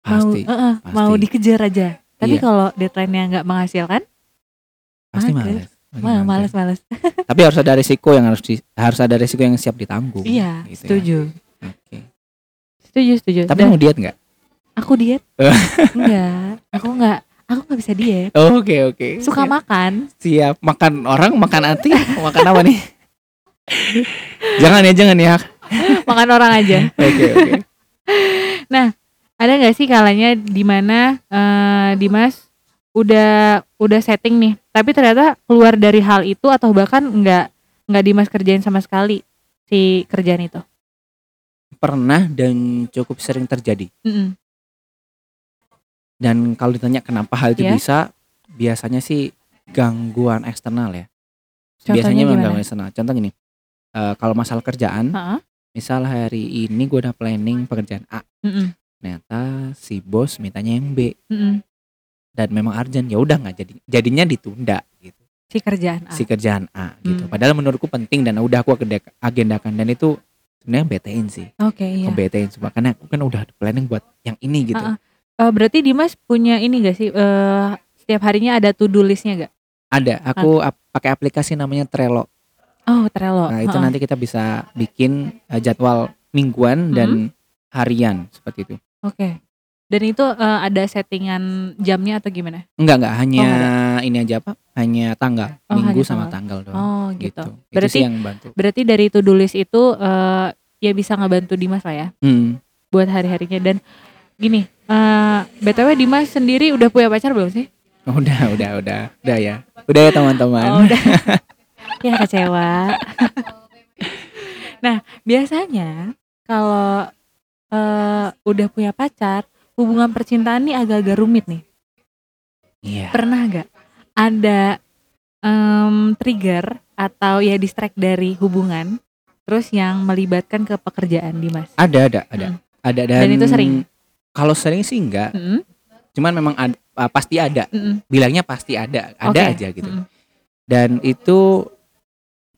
mau Pasti, eh, eh, pasti. mau dikejar aja. Tapi Iya. kalau deadline-nya nggak menghasilkan, pasti mager. malas. Males males. Tapi harus ada risiko yang harus di, harus ada risiko yang siap ditanggung. Iya, gitu ya. setuju. Oke. Setuju setuju. Tapi Dan mau diet nggak? aku diet? enggak. Aku enggak. Aku nggak bisa diet. Oh, Oke, oke. Suka Siap. makan. Siap. Makan orang, makan hati, makan apa nih? Jangan ya, jangan ya. makan orang aja. Oke, oke. Ada nggak sih kalanya di mana eh Dimas udah udah setting nih, tapi ternyata keluar dari hal itu atau bahkan nggak nggak Dimas kerjain sama sekali si kerjaan itu. Pernah dan cukup sering terjadi. Mm-mm. Dan kalau ditanya kenapa hal itu Iya. bisa, biasanya sih gangguan eksternal ya. Contohnya biasanya memang gangguan eksternal. Contoh gini, eh, kalau masalah kerjaan, Ha-ha. misal hari ini gue udah planning pekerjaan A, ternyata si bos mintanya yang B Mm-mm. dan memang urgent, ya udah nggak jadi, jadinya ditunda gitu. Si kerjaan A. Si kerjaan A gitu. Hmm. Padahal menurutku penting dan udah aku agenda- agendakan dan itu sebenarnya betein sih, Oke iya. ngebetein semua karena aku kan udah planning buat yang ini gitu. Ha-ha. Eh, berarti Dimas punya ini gak sih? eh setiap harinya ada to do listnya gak? Ada, aku ap- pakai aplikasi namanya Trello. Oh Trello. Nah itu Ha-ha. nanti kita bisa bikin eh, jadwal mingguan dan Hmm. harian seperti itu. Oke. Dan itu eh, ada settingan jamnya atau gimana? Enggak enggak hanya nggak ini aja pak, hanya tanggal, Oh, minggu hanya sama tanggal. doang. Oh gitu. gitu. Itu Berarti yang bantu. berarti dari do list itu eh ya bisa ngebantu Dimas lah ya Hmm. buat hari-harinya dan gini. eh btw Dimas sendiri udah punya pacar belum sih? Udah udah udah udah ya, udah ya teman-teman. Oh, udah. ya kecewa. nah biasanya kalau eh, udah punya pacar, hubungan percintaan nih agak-agak rumit nih. Iya. Pernah gak ada em, trigger atau ya distract dari hubungan, terus yang melibatkan ke pekerjaan Dimas? Ada ada ada. Mm. Ada dan, Dan itu sering? Kalau sering sih enggak, Mm-mm, cuman memang ad- ah, pasti ada. mm-mm. Bilangnya pasti ada, ada Oke, aja gitu. mm-mm. Dan itu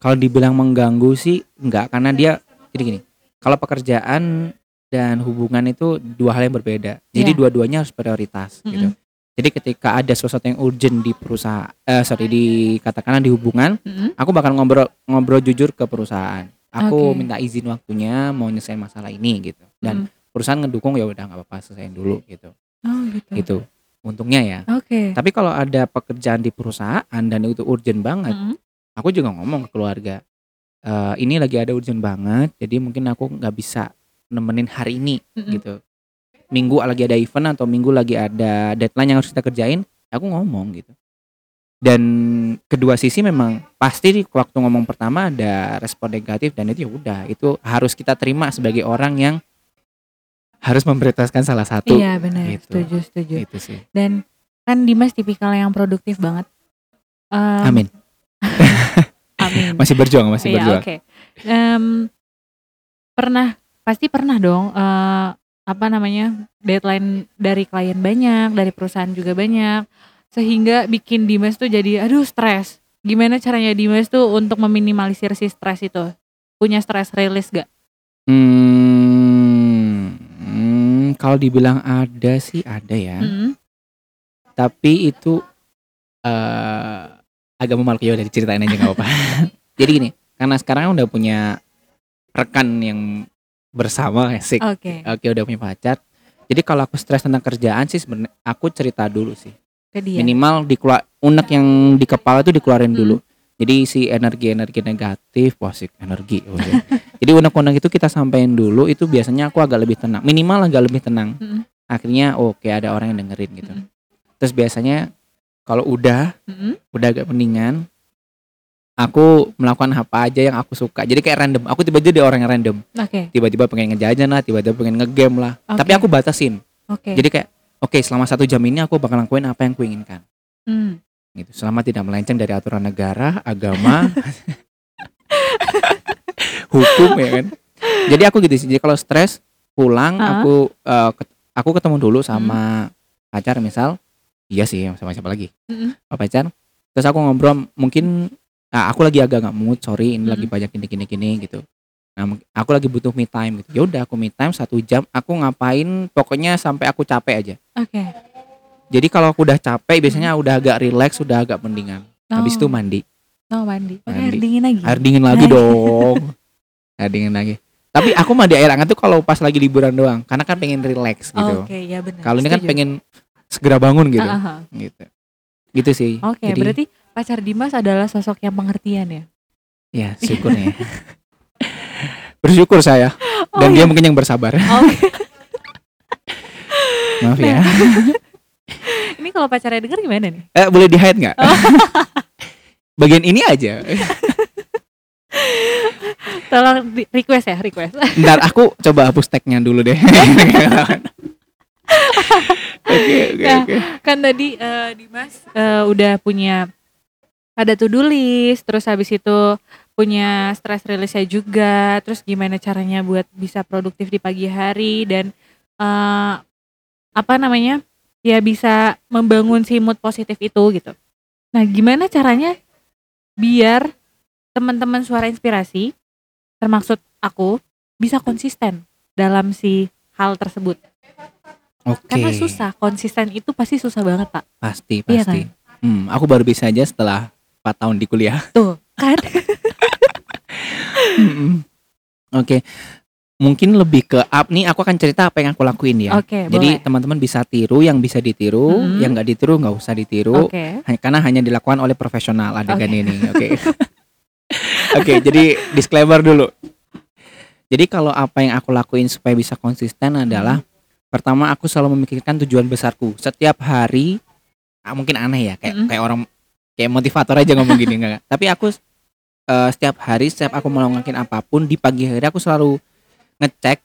kalau dibilang mengganggu sih enggak karena dia jadi gini. Kalau pekerjaan dan hubungan itu dua hal yang berbeda. Jadi Iya. dua-duanya harus prioritas gitu. Mm-mm. Jadi ketika ada sesuatu yang urgent di perusahaan eh sorry di katakanlah di hubungan, Mm-mm. aku bakal ngobrol ngobrol jujur ke perusahaan. Aku Oke. minta izin waktunya mau nyelesain masalah ini gitu. Dan Mm. perusahaan ngedukung ya udah nggak apa-apa selesaiin dulu gitu. Oh gitu. Gitu. Untungnya ya. Oke. Tapi kalau ada pekerjaan di perusahaan dan itu urgent banget, Mm-mm. Aku juga ngomong ke keluarga, "Eh, ini lagi ada urgent banget, jadi mungkin aku nggak bisa nemenin hari ini Mm-mm. gitu. Minggu lagi ada event atau minggu lagi ada deadline yang harus kita kerjain, aku ngomong gitu. Dan kedua sisi memang pasti waktu ngomong pertama ada respon negatif dan itu ya udah itu harus kita terima sebagai orang yang harus memprioritaskan salah satu. Iya benar. Gitu. Setuju setuju. Itu sih. Dan kan Dimas tipikal yang produktif banget. Amin. Amin. Masih berjuang, masih Iya berjuang. oke. Em, pernah pasti pernah dong eh, apa namanya deadline dari klien banyak, dari perusahaan juga banyak, sehingga bikin Dimas tuh jadi aduh stres. Gimana caranya Dimas tuh untuk meminimalisir si stres itu? Punya stress release gak? Hmm, hmm, kalau dibilang ada sih ada ya. Mm-mm. Tapi itu eh agak memalukan ya udah diceritain aja nggak apa-apa. Jadi gini, karena sekarang udah punya rekan yang bersama asik. Oke. Oke, udah punya pacar. Jadi kalau aku stres tentang kerjaan sih sebenarnya aku cerita dulu sih. Ke dia. Minimal dikeluar unek yang di kepala itu dikeluarin Hmm. dulu. Jadi si energi-energi negatif, wasik energi. oh ya. Jadi unek-unek itu kita sampein dulu itu biasanya aku agak lebih tenang. Minimal agak lebih tenang. Mm-mm. Akhirnya oke ada orang yang dengerin gitu. Mm-mm. Terus biasanya kalau udah Mm-mm. udah agak mendingan aku melakukan apa aja yang aku suka. Jadi kayak random. Aku tiba-tiba jadi orang yang random. Oke. Tiba-tiba pengen ngejajan lah, tiba-tiba pengen ngegame lah. Oke. Tapi aku batasin. Oke. Jadi kayak oke selama satu jam ini aku bakal lakuin apa yang kuinginkan Hmm. gitu selama tidak melenceng dari aturan negara agama hukum ya kan jadi aku gitu sih jadi kalau stres pulang Ah. aku ket- aku ketemu dulu sama pacar misal iya sih sama siapa lagi Mm-mm. sama pacar terus aku ngobrol mungkin ah, aku lagi agak nggak mood sorry ini lagi Mm-mm. banyak gini gini gini gitu nah aku lagi butuh me time gitu ya udah aku me time satu jam aku ngapain pokoknya sampai aku capek aja Oke. jadi kalau aku udah capek biasanya udah agak relax udah agak mendingan habis itu Oh. mandi Oh mandi. Pakai air Mandi. dingin lagi. air dingin lagi dong air dingin lagi tapi aku mandi air hangat tuh kalau pas lagi liburan doang karena kan pengen relax gitu Oke, ya benar. kalau ini kan pengen segera bangun gitu ah, ah. gitu gitu sih Oke, Jadi, berarti pacar Dimas adalah sosok yang pengertian ya. ya syukurnya bersyukur saya dan Oh, dia iya. mungkin yang bersabar Oke. maaf ya Ini kalau pacarnya denger gimana nih? eh boleh di hide nggak bagian ini aja Tolong request ya, request. ntar aku coba hapus tagnya dulu deh oke oke Ya. oke kan tadi eh, Dimas eh, udah punya ada to-do list, terus habis itu punya stress release juga, terus gimana caranya buat bisa produktif di pagi hari dan eh, apa namanya? Ya bisa membangun si mood positif itu gitu. Nah, gimana caranya biar teman-teman suara inspirasi termaksud aku bisa konsisten dalam si hal tersebut. Oke Karena susah, konsisten itu pasti susah banget, Pak. pasti Iya pasti hmm, aku baru bisa aja setelah 4 tahun di kuliah Tuh, kan? Mm-mm. Oke. Mungkin lebih ke up nih aku akan cerita apa yang aku lakuin ya. Oke, Jadi boleh. teman-teman bisa tiru yang bisa ditiru, Mhm. yang nggak ditiru nggak usah ditiru Oke. hanya- karena hanya dilakukan oleh profesional adegan Oke. ini. Oke. Oke, jadi disclaimer dulu. Jadi kalau apa yang aku lakuin supaya bisa konsisten adalah Mhm. Pertama aku selalu memikirkan tujuan besarku. Setiap hari ah, mungkin aneh ya kayak Mhm. kayak orang kayak motivator aja ngomong gini enggak. Tapi aku eh, setiap hari setiap aku melakukan apa pun di pagi hari aku selalu ngecek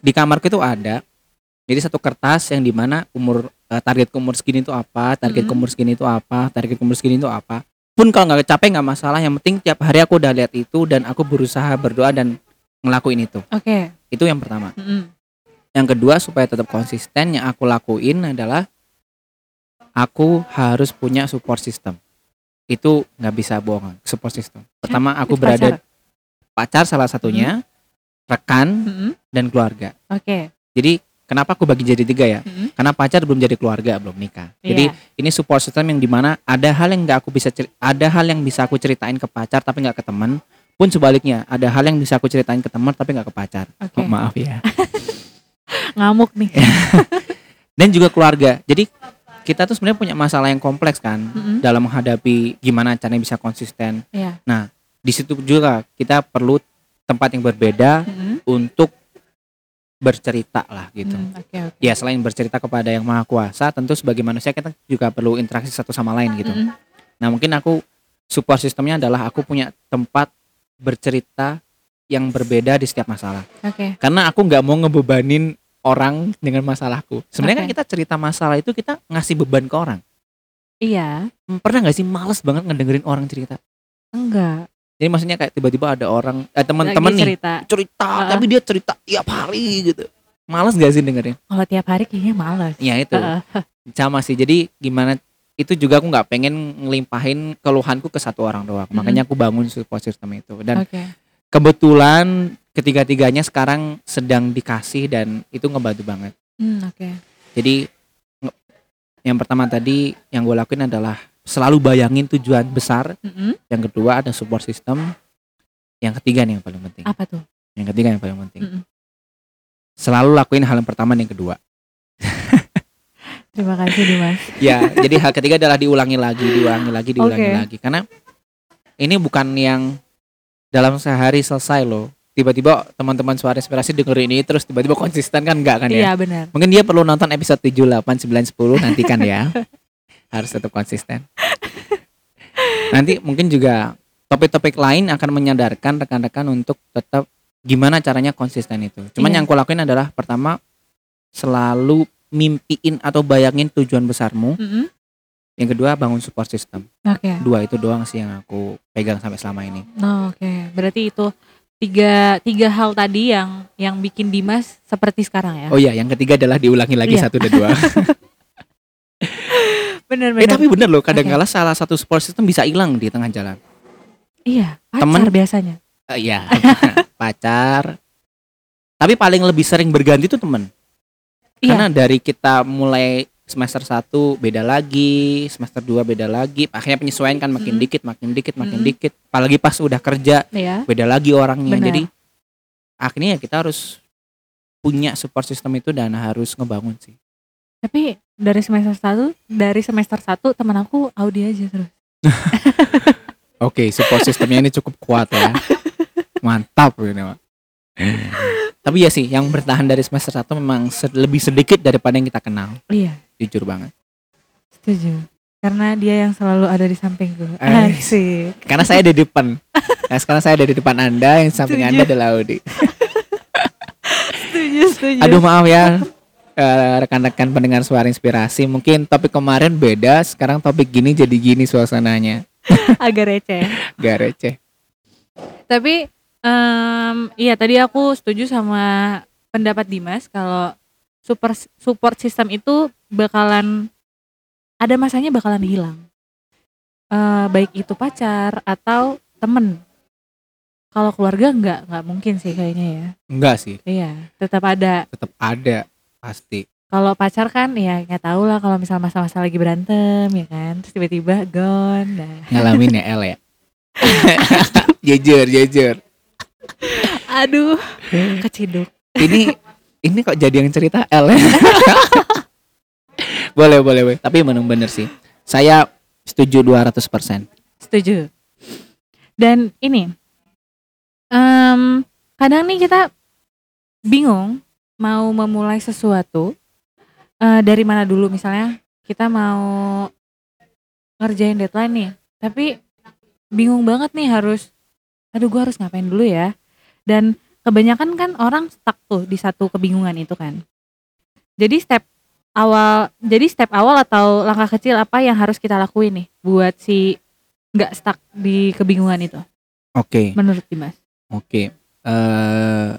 di kamarku itu ada jadi satu kertas yang di mana umur eh, target umur segini itu apa target Mm-mm. umur segini itu apa target umur segini itu apa pun kalau nggak capek nggak masalah yang penting tiap hari aku udah lihat itu dan aku berusaha berdoa dan ngelakuin itu Oke. itu yang pertama Mm-mm. Yang kedua supaya tetap konsisten yang aku lakuin adalah aku harus punya support system itu nggak bisa bohong support system pertama aku berada pacar? salah satunya rekan Mm-mm. dan keluarga Oke. jadi kenapa aku bagi jadi tiga ya Mm-mm. karena pacar belum jadi keluarga belum nikah jadi Iya. ini support system yang di mana ada hal yang nggak aku bisa ada hal yang bisa aku ceritain ke pacar tapi nggak ke teman pun sebaliknya ada hal yang bisa aku ceritain ke teman tapi nggak ke pacar Oke. Oh, maaf ya Ngamuk nih. dan juga keluarga jadi kita tuh sebenarnya punya masalah yang kompleks kan Mm-mm. dalam menghadapi gimana caranya bisa konsisten Iya. di situ juga kita perlu tempat yang berbeda Mm-mm. untuk bercerita lah gitu Mm, Oke oke. ya selain bercerita kepada yang maha kuasa tentu sebagai manusia kita juga perlu interaksi satu sama lain gitu Mm-mm. nah mungkin aku support sistemnya adalah aku punya tempat bercerita yang berbeda di setiap masalah Oke. karena aku nggak mau ngebebanin orang dengan masalahku sebenarnya kan Oke. kita cerita masalah itu kita ngasih beban ke orang Iya. Hmm, pernah nggak sih males banget ngedengerin orang cerita Enggak. jadi maksudnya kayak tiba-tiba ada orang eh, teman-teman nih cerita. cerita Heeh. tapi dia cerita tiap hari gitu males gak sih dengerin Kalau tiap hari kayaknya males. ya itu Heeh. sama sih jadi gimana itu juga aku nggak pengen ngelimpahin keluhanku ke satu orang doang Mm-mm. makanya aku bangun support system itu dan Oke. Kebetulan ketiga-tiganya sekarang sedang dikasih dan itu ngebantu banget Hmm, Oke. jadi nge- yang pertama tadi yang gue lakuin adalah selalu bayangin tujuan besar Mm-mm. yang kedua ada support system yang ketiga nih yang paling penting Apa tuh? yang ketiga yang paling penting Mm-mm. selalu lakuin hal yang pertama dan yang kedua Terima kasih Dimas. ya jadi hal ketiga adalah diulangi lagi diulangi lagi diulangi Oke. lagi karena ini bukan yang dalam sehari selesai loh tiba-tiba teman-teman suara inspirasi dengerin ini terus tiba-tiba konsisten kan enggak kan ya Iya benar. mungkin dia perlu nonton episode 7, 8, 9, 10 nantikan ya harus tetap konsisten nanti mungkin juga topik-topik lain akan menyadarkan rekan-rekan untuk tetap gimana caranya konsisten itu cuman Iya. yang aku lakuin adalah pertama selalu mimpiin atau bayangin tujuan besarmu Mm-mm. Yang kedua bangun support system Oke. dua itu doang sih yang aku pegang sampai selama ini Oh, Oke. Berarti itu tiga tiga hal tadi yang yang bikin Dimas seperti sekarang ya. oh iya yang ketiga adalah diulangi lagi Iya. satu dan dua bener eh bener. tapi bener loh kadang-kala salah satu support system bisa hilang di tengah jalan Iya. Pacar Temen- biasanya. Eh, Iya, pacar. Tapi paling lebih sering berganti tuh temen. Iya. Karena dari kita mulai semester 1 beda lagi, semester 2 beda lagi, akhirnya penyesuaian kan makin Mm-mm. dikit, makin dikit, makin Mm-mm. dikit. Apalagi pas udah kerja Iya. beda lagi orangnya. Benar. Jadi akhirnya ya kita harus punya support system itu dan harus ngebangun sih. Tapi dari semester satu, dari semester satu teman aku Audi aja terus. Oke, support systemnya ini cukup kuat ya. Mantap ini, Mak. Tapi ya sih, yang bertahan dari semester 1 memang lebih sedikit daripada yang kita kenal, Iya. Jujur banget. Setuju. Karena dia yang selalu ada di sampingku. Eh. Asik. Karena saya ada di depan. Nah, sekarang saya ada di depan Anda, yang samping Setuju. Anda adalah Audi. Setuju, setuju. Aduh maaf ya, eh, rekan-rekan pendengar suara inspirasi. Mungkin topik kemarin beda, sekarang topik gini jadi gini suasananya. agak receh. Gak receh. Tapi em, iya tadi aku setuju sama pendapat Dimas kalau super support system itu bakalan ada masanya bakalan hilang. Eh, baik itu pacar atau temen. Kalau keluarga nggak nggak mungkin sih kayaknya ya. Enggak sih, Iya, tetap ada. tetap ada pasti. Kalau pacar kan ya nggak tahu lah kalau misal masa-masa lagi berantem ya kan, terus tiba-tiba gone. Nah. Ngalamin ya El ya. jujur, jujur. Aduh, keciduk. ini ini kok jadi yang cerita L ya? boleh boleh boleh tapi memang bener sih saya setuju 200% Setuju. Dan ini, em, kadang nih kita bingung mau memulai sesuatu eh, dari mana dulu. Misalnya kita mau ngerjain deadline nih, tapi bingung banget nih harus, aduh gue harus ngapain dulu ya. Dan kebanyakan kan orang stuck tuh di satu kebingungan itu kan. Jadi step awal jadi step awal atau langkah kecil apa yang harus kita lakuin nih buat si nggak stuck di kebingungan itu Oke, menurut Dimas? oke. Eh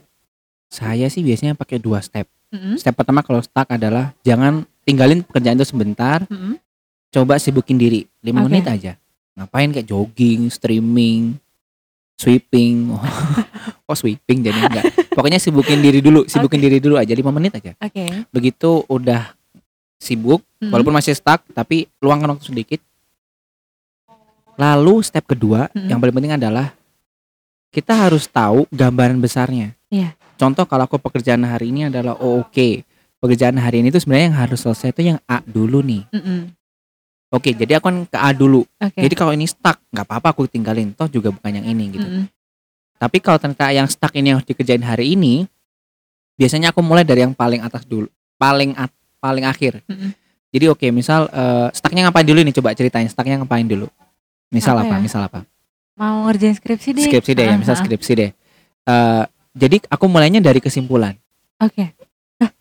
saya sih biasanya pakai dua step. Mm-mm, Step pertama kalau stuck adalah jangan tinggalin pekerjaan itu sebentar, mm-mm. coba sibukin diri 5 Oke. menit aja. Ngapain kayak jogging, streaming, sweeping. oh, sweeping jadi enggak. Pokoknya sibukin diri dulu, sibukin Oke. diri dulu aja 5 menit aja. Oke. Begitu udah sibuk, Mm-mm. walaupun masih stuck tapi luangkan waktu sedikit. Lalu step kedua Mm-mm. yang paling penting adalah kita harus tahu gambaran besarnya. Iya. Contoh kalau aku pekerjaan hari ini adalah oh, oke. Pekerjaan hari ini tuh sebenarnya yang harus selesai itu yang A dulu nih. Mm-mm. Oke, jadi aku kan ke A dulu. Oke. Jadi kalau ini stuck, nggak apa-apa aku tinggalin. Toh juga bukan yang ini gitu. Mm-mm. Tapi kalau ternyata yang stuck ini yang harus dikerjain hari ini, biasanya aku mulai dari yang paling atas dulu, paling at- paling akhir. Mm-mm. Jadi oke, misal eh, stucknya ngapain dulu nih? Coba ceritain stucknya ngapain dulu. Misal Apa apa? ya? Misal apa? Mau ngerjain skripsi deh. Skripsi deh ya, misal ah, skripsi deh. Eh, jadi aku mulainya dari kesimpulan. Oke.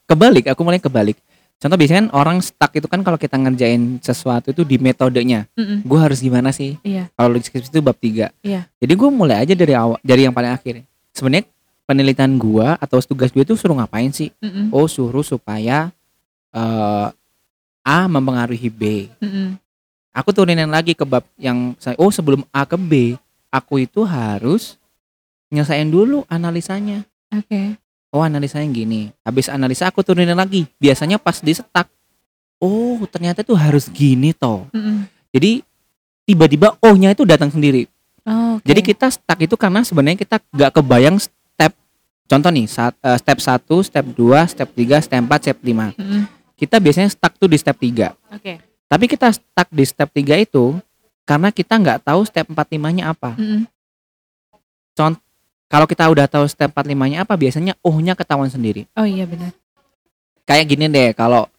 Kebalik, aku mulai kebalik. Contoh biasanya kan orang stuck itu kan kalau kita ngerjain sesuatu itu di metodenya. Mm-mm. Gue harus gimana sih? Iya. Kalau di skripsi itu bab 3. Iya. Jadi gue mulai aja dari awal, dari yang paling akhir. Sebenarnya penelitian gua atau tugas gue itu suruh ngapain sih? Mm-mm. Oh, suruh supaya eh, A mempengaruhi B. Mm-mm. Aku turunin lagi ke bab yang saya oh sebelum A ke B, aku itu harus nyelesain dulu analisanya. Oke. Oh, analisanya gini. Habis analisa aku turunin lagi. Biasanya pas di setak. Oh, ternyata tuh harus gini toh. Mm-mm. Jadi tiba-tiba oh-nya itu datang sendiri. Oh, oke. Jadi kita stuck itu karena sebenarnya kita nggak kebayang step contoh nih saat eh, step 1, step 2, step 3, step 4, step 5. Mm-mm. Kita biasanya stuck tuh di step 3. Oke. Tapi kita stuck di step 3 itu karena kita nggak tahu step 4 5-nya apa. Mm-mm. Kalau kita udah tahu step 4 5-nya apa, biasanya oh-nya ketahuan sendiri. Oh iya benar. Kayak gini deh, kalau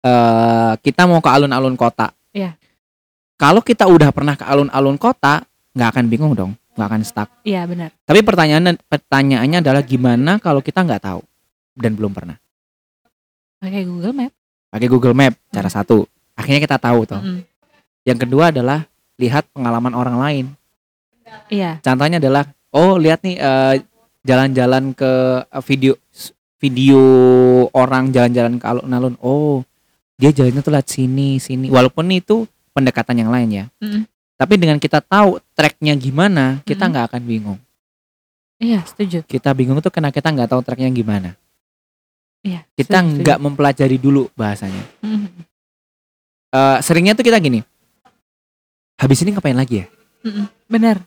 eh, kita mau ke alun-alun kota. Iya. Kalau kita udah pernah ke alun-alun kota, nggak akan bingung dong, nggak akan stuck. Iya benar. Tapi pertanyaannya pertanyaannya adalah gimana kalau kita nggak tahu dan belum pernah. Pakai Google Map. Pakai Google Map cara satu. Akhirnya kita tahu toh. Mm-mm. Yang kedua adalah lihat pengalaman orang lain. Iya. Contohnya adalah oh lihat nih eh, jalan-jalan ke eh, video video orang jalan-jalan ke alun-alun. Oh, dia jalannya tuh lewat sini, sini. Walaupun itu pendekatan yang lain ya. Mm-mm. Tapi dengan kita tahu tracknya gimana, kita nggak akan bingung. Iya setuju. Kita bingung tuh karena kita nggak tahu tracknya gimana. Iya. Kita nggak mempelajari dulu bahasanya. Mm-mm. Eh, seringnya tuh kita gini. Habis ini ngapain lagi ya? Mm-mm. Benar.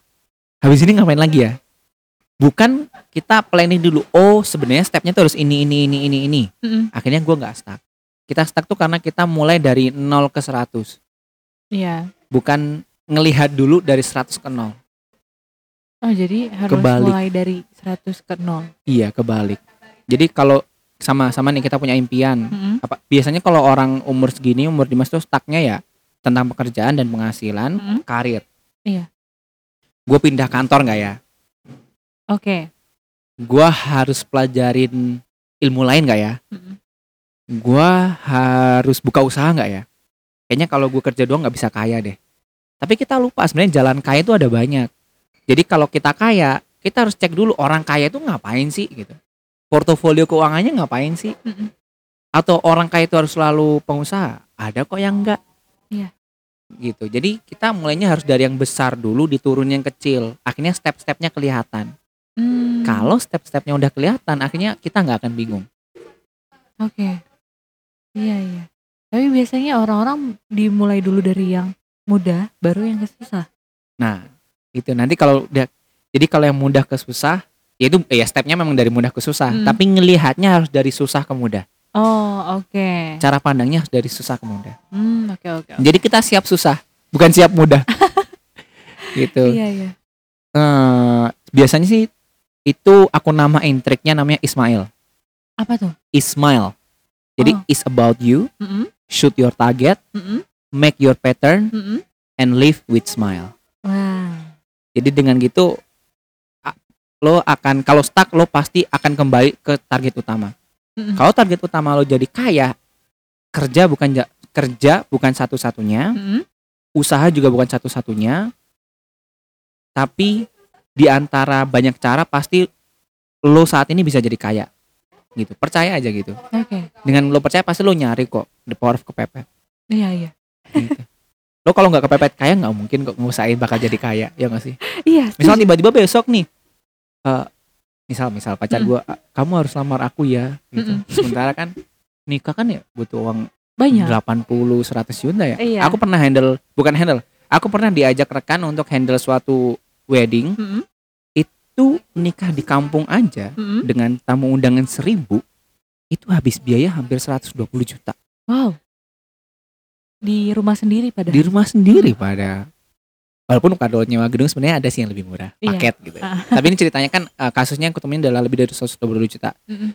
Habis ini ngapain lagi ya? Bukan kita planning dulu. Oh, sebenarnya stepnya tuh harus ini ini ini ini ini. Mm-mm. Akhirnya gua nggak stuck. Kita stuck tuh karena kita mulai dari 0 ke 100. Iya. Bukan ngelihat dulu dari 100 ke 0. Oh jadi harus Kebalik. mulai dari 100 ke 0. Iya, kebalik. Jadi kalau sama-sama nih kita punya impian. Mm-mm. Apa biasanya kalau orang umur segini, umur Dimas tuh stucknya ya tentang pekerjaan dan penghasilan, Mm-mm. karir. Iya. Gue pindah kantor nggak ya? Oke. Gua harus pelajarin ilmu lain nggak ya? Mm-mm. Gua harus buka usaha nggak ya? Kayaknya kalau gue kerja doang nggak bisa kaya deh. Tapi kita lupa sebenarnya jalan kaya itu ada banyak. Jadi kalau kita kaya, kita harus cek dulu orang kaya itu ngapain sih gitu. Portofolio keuangannya ngapain sih? Mm-mm. Atau orang kaya itu harus selalu pengusaha? Ada kok yang enggak. Iya. Gitu. Jadi kita mulainya harus dari yang besar dulu, diturun yang kecil. Akhirnya step-stepnya kelihatan. Hmm. Kalau step-stepnya udah kelihatan, akhirnya kita nggak akan bingung. Oke. Iya iya. Tapi biasanya orang-orang dimulai dulu dari yang mudah, baru yang susah. Nah, itu nanti kalau udah jadi kalau yang mudah ke susah, ya itu ya stepnya memang dari mudah ke susah, Hmm. tapi ngelihatnya harus dari susah ke mudah. Oh oke. Cara pandangnya dari susah ke mudah. Hmm oke oke. oke. Jadi kita siap susah, bukan siap mudah. gitu. Iya iya. Eh, biasanya sih itu aku namain triknya namanya Ismail. Apa tuh? Ismail. Jadi Oh. is about you, Mm-mm. shoot your target, Mm-mm. make your pattern, Mm-mm. and live with smile. Wah. Jadi dengan gitu lo akan kalau stuck lo pasti akan kembali ke target utama. Mm-mm. Kalau target utama lo jadi kaya, kerja bukan ja- kerja bukan satu-satunya, Mm-mm. usaha juga bukan satu-satunya. Tapi di antara banyak cara pasti lo saat ini bisa jadi kaya. Gitu. Percaya aja gitu. Oke. Dengan lo percaya pasti lo nyari kok the power of kepepet. Iya iya. Gitu. lo kalau nggak kepepet kaya nggak mungkin kok ngusahain bakal jadi kaya, ya nggak sih? Iya. Misal tiba-tiba besok nih, eh misal misal pacar Mm. gua, "Ah, kamu harus lamar aku ya, gitu. Mm-mm. Sementara kan nikah kan ya butuh uang banyak. 80 100 juta ya. Iya. Aku pernah handle, bukan handle, aku pernah diajak rekan untuk handle suatu wedding, Mm-mm. itu nikah di kampung aja Mm-mm. dengan tamu undangan seribu itu habis biaya hampir 120 juta Wow. Di rumah sendiri pada. di rumah sendiri pada walaupun kalau nyewa gedung sebenarnya ada sih yang lebih murah Iya. paket gitu. Ah. tapi ini ceritanya kan eh, kasusnya yang kutemuin adalah lebih dari 120 juta. Mm-mm.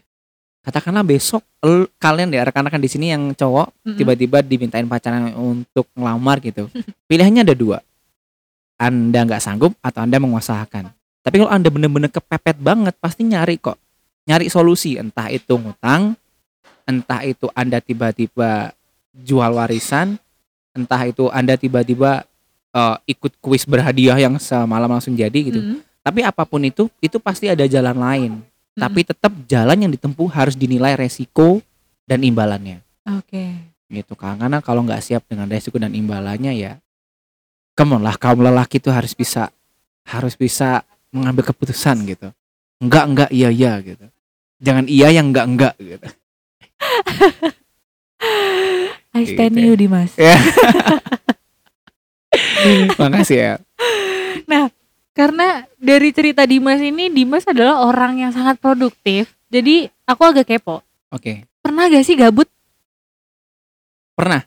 katakanlah besok el- kalian ya rekan-rekan di sini yang cowok tiba-tiba dimintain pacaran untuk ngelamar gitu. Pilihannya ada dua. Anda nggak sanggup atau anda mengusahakan. Tapi kalau anda bener-bener kepepet banget pasti nyari kok. Nyari solusi. Entah itu ngutang entah itu anda tiba-tiba jual warisan entah itu anda tiba-tiba eh, ikut kuis berhadiah yang semalam langsung jadi gitu. Mm-mm. tapi apa pun itu itu pasti ada jalan lain. Tapi tetap jalan yang ditempuh harus dinilai resiko dan imbalannya. Oke. gitu kan karena kalau nggak siap dengan resiko dan imbalannya ya come on lah kaum lelaki itu harus bisa harus bisa mengambil keputusan gitu. Enggak enggak iya iya gitu. Jangan iya yang enggak enggak gitu. I stand Gitu. ya. you Dimas. ya makasih ya Karena dari cerita Dimas ini Dimas adalah orang yang sangat produktif. Jadi aku agak kepo. oke Pernah gak sih gabut? pernah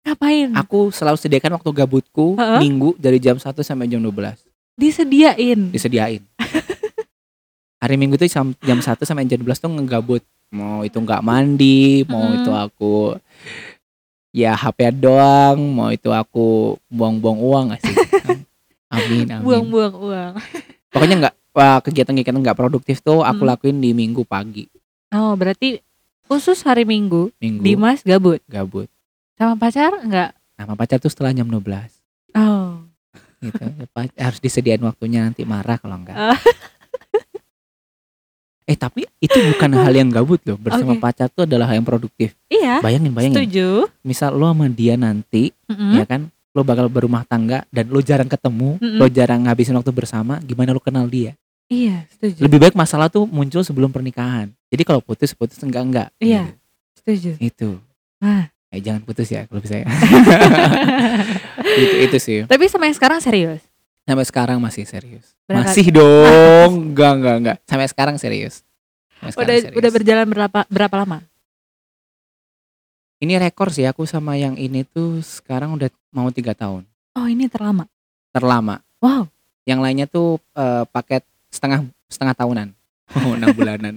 Ngapain? aku selalu sediakan waktu gabutku Heeh. minggu dari jam 1 sampai jam 12 Disediain. disediain hari minggu itu jam jam 1 sampai jam 12 tuh ngegabut mau itu nggak mandi mau Mm. itu aku ya HP doang mau itu aku buang-buang uang gak sih amin amin Buang-buang uang. pokoknya nggak kegiatan-kegiatan nggak produktif tuh aku Mm. lakuin di minggu pagi Oh berarti khusus hari Minggu minggu Dimas gabut. gabut Sama pacar enggak? nama pacar tuh setelah jam 12 Oh. gitu harus disediain waktunya nanti marah kalau enggak Ah. eh tapi itu bukan hal yang gabut loh bersama Oke. pacar tuh adalah hal yang produktif Iya. bayangin bayangin Setuju. misal lo sama dia nanti Mm-mm. ya kan lo bakal berumah tangga dan lo jarang ketemu Mm-mm. lo jarang ngabisin waktu bersama gimana lo kenal dia Iya, setuju. lebih baik masalah tuh muncul sebelum pernikahan jadi kalau putus putus enggak enggak Iya. Setuju. gitu. itu Ah. eh jangan putus ya kalau bisa ya itu itu sih Tapi sama yang sekarang serius. Sampai sekarang masih serius Berapa- masih dong enggak enggak enggak sampai sekarang serius Sampai sekarang Udah serius. udah berjalan berapa berapa lama? ini rekor sih aku sama yang ini tuh sekarang udah mau tiga tahun Oh, ini terlama. terlama Wow. yang lainnya tuh eh, paket setengah setengah tahunan oh enam bulanan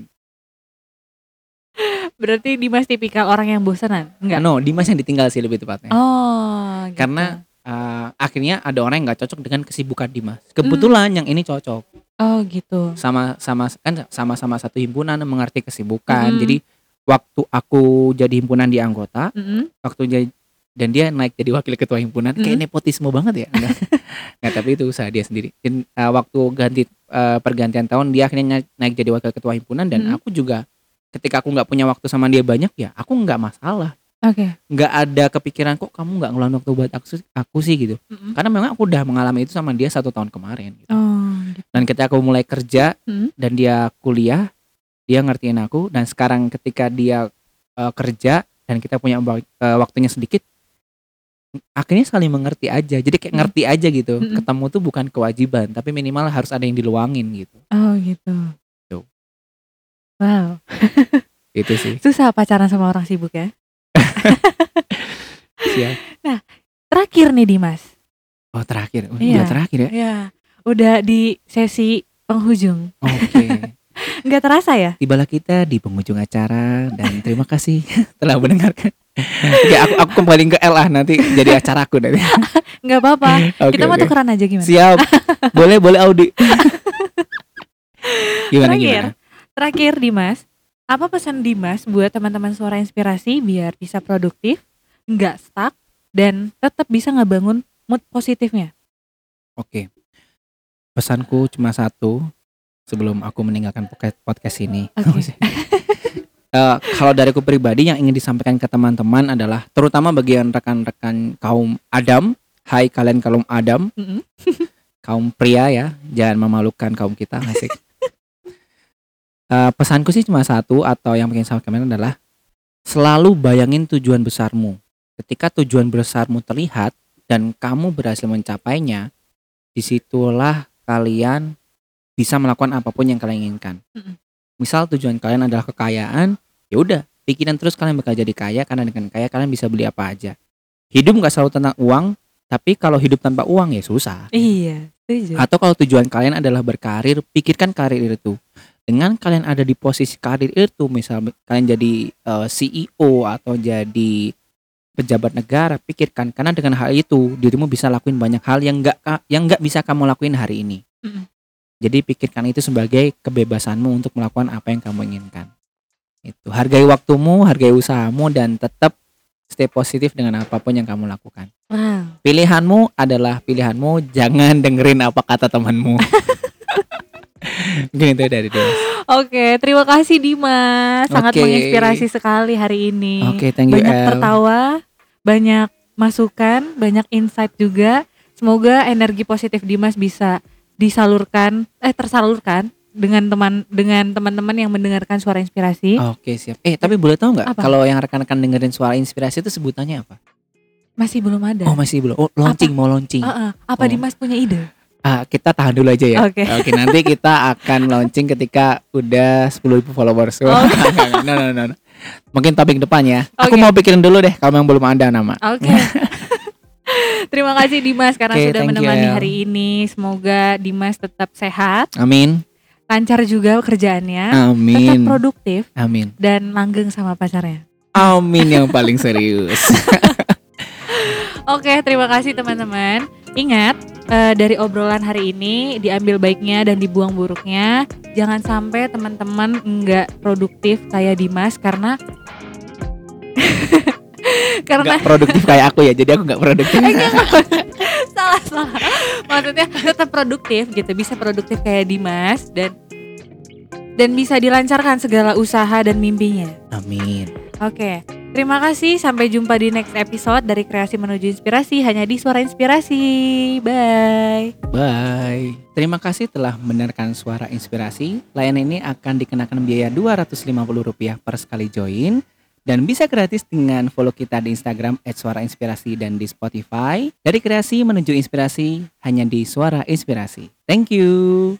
Berarti Dimas tipikal orang yang bosanan? Enggak. no Dimas yang ditinggal sih lebih tepatnya Oh, gitu. Karena- Eh, akhirnya ada orang yang nggak cocok dengan kesibukan Dimas kebetulan yang ini cocok Oh, gitu. sama sama kan sama-sama satu himpunan mengerti kesibukan Mm. jadi waktu aku jadi himpunan di anggota Mm-mm. waktu jadi dan dia naik jadi wakil ketua himpunan kayak Mm. nepotisme banget ya enggak Nggak, tapi itu usaha dia sendiri dan eh, waktu ganti eh, pergantian tahun dia akhirnya naik, jadi wakil ketua himpunan dan Mm. aku juga ketika aku nggak punya waktu sama dia banyak ya aku nggak masalah Oke. nggak ada kepikiran kok kamu nggak ngeluarin waktu buat aku, sih- aku sih gitu Mm-mm. karena memang aku udah mengalami itu sama dia satu tahun kemarin gitu. Oh, gitu. dan ketika aku mulai kerja Mm. dan dia kuliah dia ngertiin aku dan sekarang ketika dia eh, kerja dan kita punya eh, waktunya sedikit akhirnya saling mengerti aja jadi kayak ngerti aja gitu Mm-mm. ketemu tuh bukan kewajiban tapi minimal harus ada yang diluangin gitu Oh, gitu. Tuh. Wow. itu sih Susah pacaran sama orang sibuk ya. Siap. Terakhir nih Dimas. oh terakhir oh, Iya. iya. terakhir ya Ya, udah di sesi penghujung. oke Nggak terasa ya? tibalah kita di penghujung acara dan terima kasih telah mendengarkan Oke, aku aku kembali ke L ah nanti jadi acaraku nanti. Nggak apa-apa. Oke, Kita mau oke. tukeran aja gimana? Siap. Boleh, boleh Audi. Gimana Terakhir. gimana? Terakhir Dimas, apa pesan Dimas buat teman-teman suara inspirasi biar bisa produktif, nggak stuck, dan tetap bisa ngebangun mood positifnya? Oke. Pesanku cuma satu sebelum aku meninggalkan podcast ini. Oke. Eh, kalau dariku pribadi yang ingin disampaikan ke teman-teman adalah terutama bagian rekan-rekan kaum Adam, hai kalian kaum Adam, Mm-mm. kaum pria ya, jangan memalukan kaum kita, asik. Eh, pesanku sih cuma satu atau yang pengen sampaikan adalah selalu bayangin tujuan besarmu. Ketika tujuan besarmu terlihat dan kamu berhasil mencapainya, di situlah kalian bisa melakukan apa pun yang kalian inginkan. Misal tujuan kalian adalah kekayaan, ya udah pikiran terus kalian bakal jadi kaya karena dengan kaya kalian bisa beli apa aja. Hidup nggak selalu tentang uang, tapi kalau hidup tanpa uang ya susah. Iya, setuju. Atau kalau tujuan kalian adalah berkarir, pikirkan karir itu. Dengan kalian ada di posisi karir itu, misal kalian jadi eh, CEO atau jadi pejabat negara, pikirkan karena dengan hal itu dirimu bisa lakuin banyak hal yang nggak ka- yang nggak bisa kamu lakuin hari ini. Mm-mm. Jadi pikirkan itu sebagai kebebasanmu untuk melakukan apa yang kamu inginkan. Itu hargai waktumu, hargai usahamu dan tetap stay positif dengan apa pun yang kamu lakukan. Wow. Pilihanmu adalah pilihanmu, jangan dengerin apa kata temanmu. Mungkin itu dari Dewas. Oke, terima kasih Dimas. Sangat Oke. menginspirasi sekali hari ini. Oke, thank you banyak El. tertawa, banyak masukan, banyak insight juga. Semoga energi positif Dimas bisa disalurkan, eh tersalurkan dengan teman dengan teman-teman yang mendengarkan suara inspirasi. Oke, siap. Eh, tapi boleh tahu nggak Apa? kalau yang rekan-rekan dengerin suara inspirasi itu sebutannya apa? Masih belum ada. Oh, masih belum. Oh, launching, mau launching. Ah, ah. apa Oh. Dimas punya ide? Ah, kita tahan dulu aja ya. Oke. nanti kita akan launching ketika udah 10.000 followers. Oh. Enggak. no, no, no, no. Mungkin topik depan ya. Aku Oke. mau pikirin dulu deh kalau yang belum ada nama. Oke. Terima kasih Dimas karena Oke, sudah thank you, menemani El. hari ini. Semoga Dimas tetap sehat, Amin. lancar juga kerjaannya, tetap Amin. produktif Amin. dan langgeng sama pacarnya. Amin yang paling serius. Oke, terima kasih teman-teman. Ingat, eh, dari obrolan hari ini diambil baiknya dan dibuang buruknya. Jangan sampai teman-teman nggak produktif kayak Dimas karena karena Gak produktif kayak aku ya. Jadi aku gak produktif. salah salah. Maksudnya tetap produktif gitu, bisa produktif kayak Dimas dan dan bisa dilancarkan segala usaha dan mimpinya. Amin. Oke, terima kasih. Sampai jumpa di next episode dari Kreasi Menuju Inspirasi hanya di Suara Inspirasi. Bye. Bye. Terima kasih telah mendengarkan suara inspirasi. Layanan ini akan dikenakan biaya Rp250 per sekali join. Dan bisa gratis dengan follow kita di Instagram @suarainspirasi dan di Spotify. Dari kreasi menuju inspirasi hanya di Suara Inspirasi. Thank you.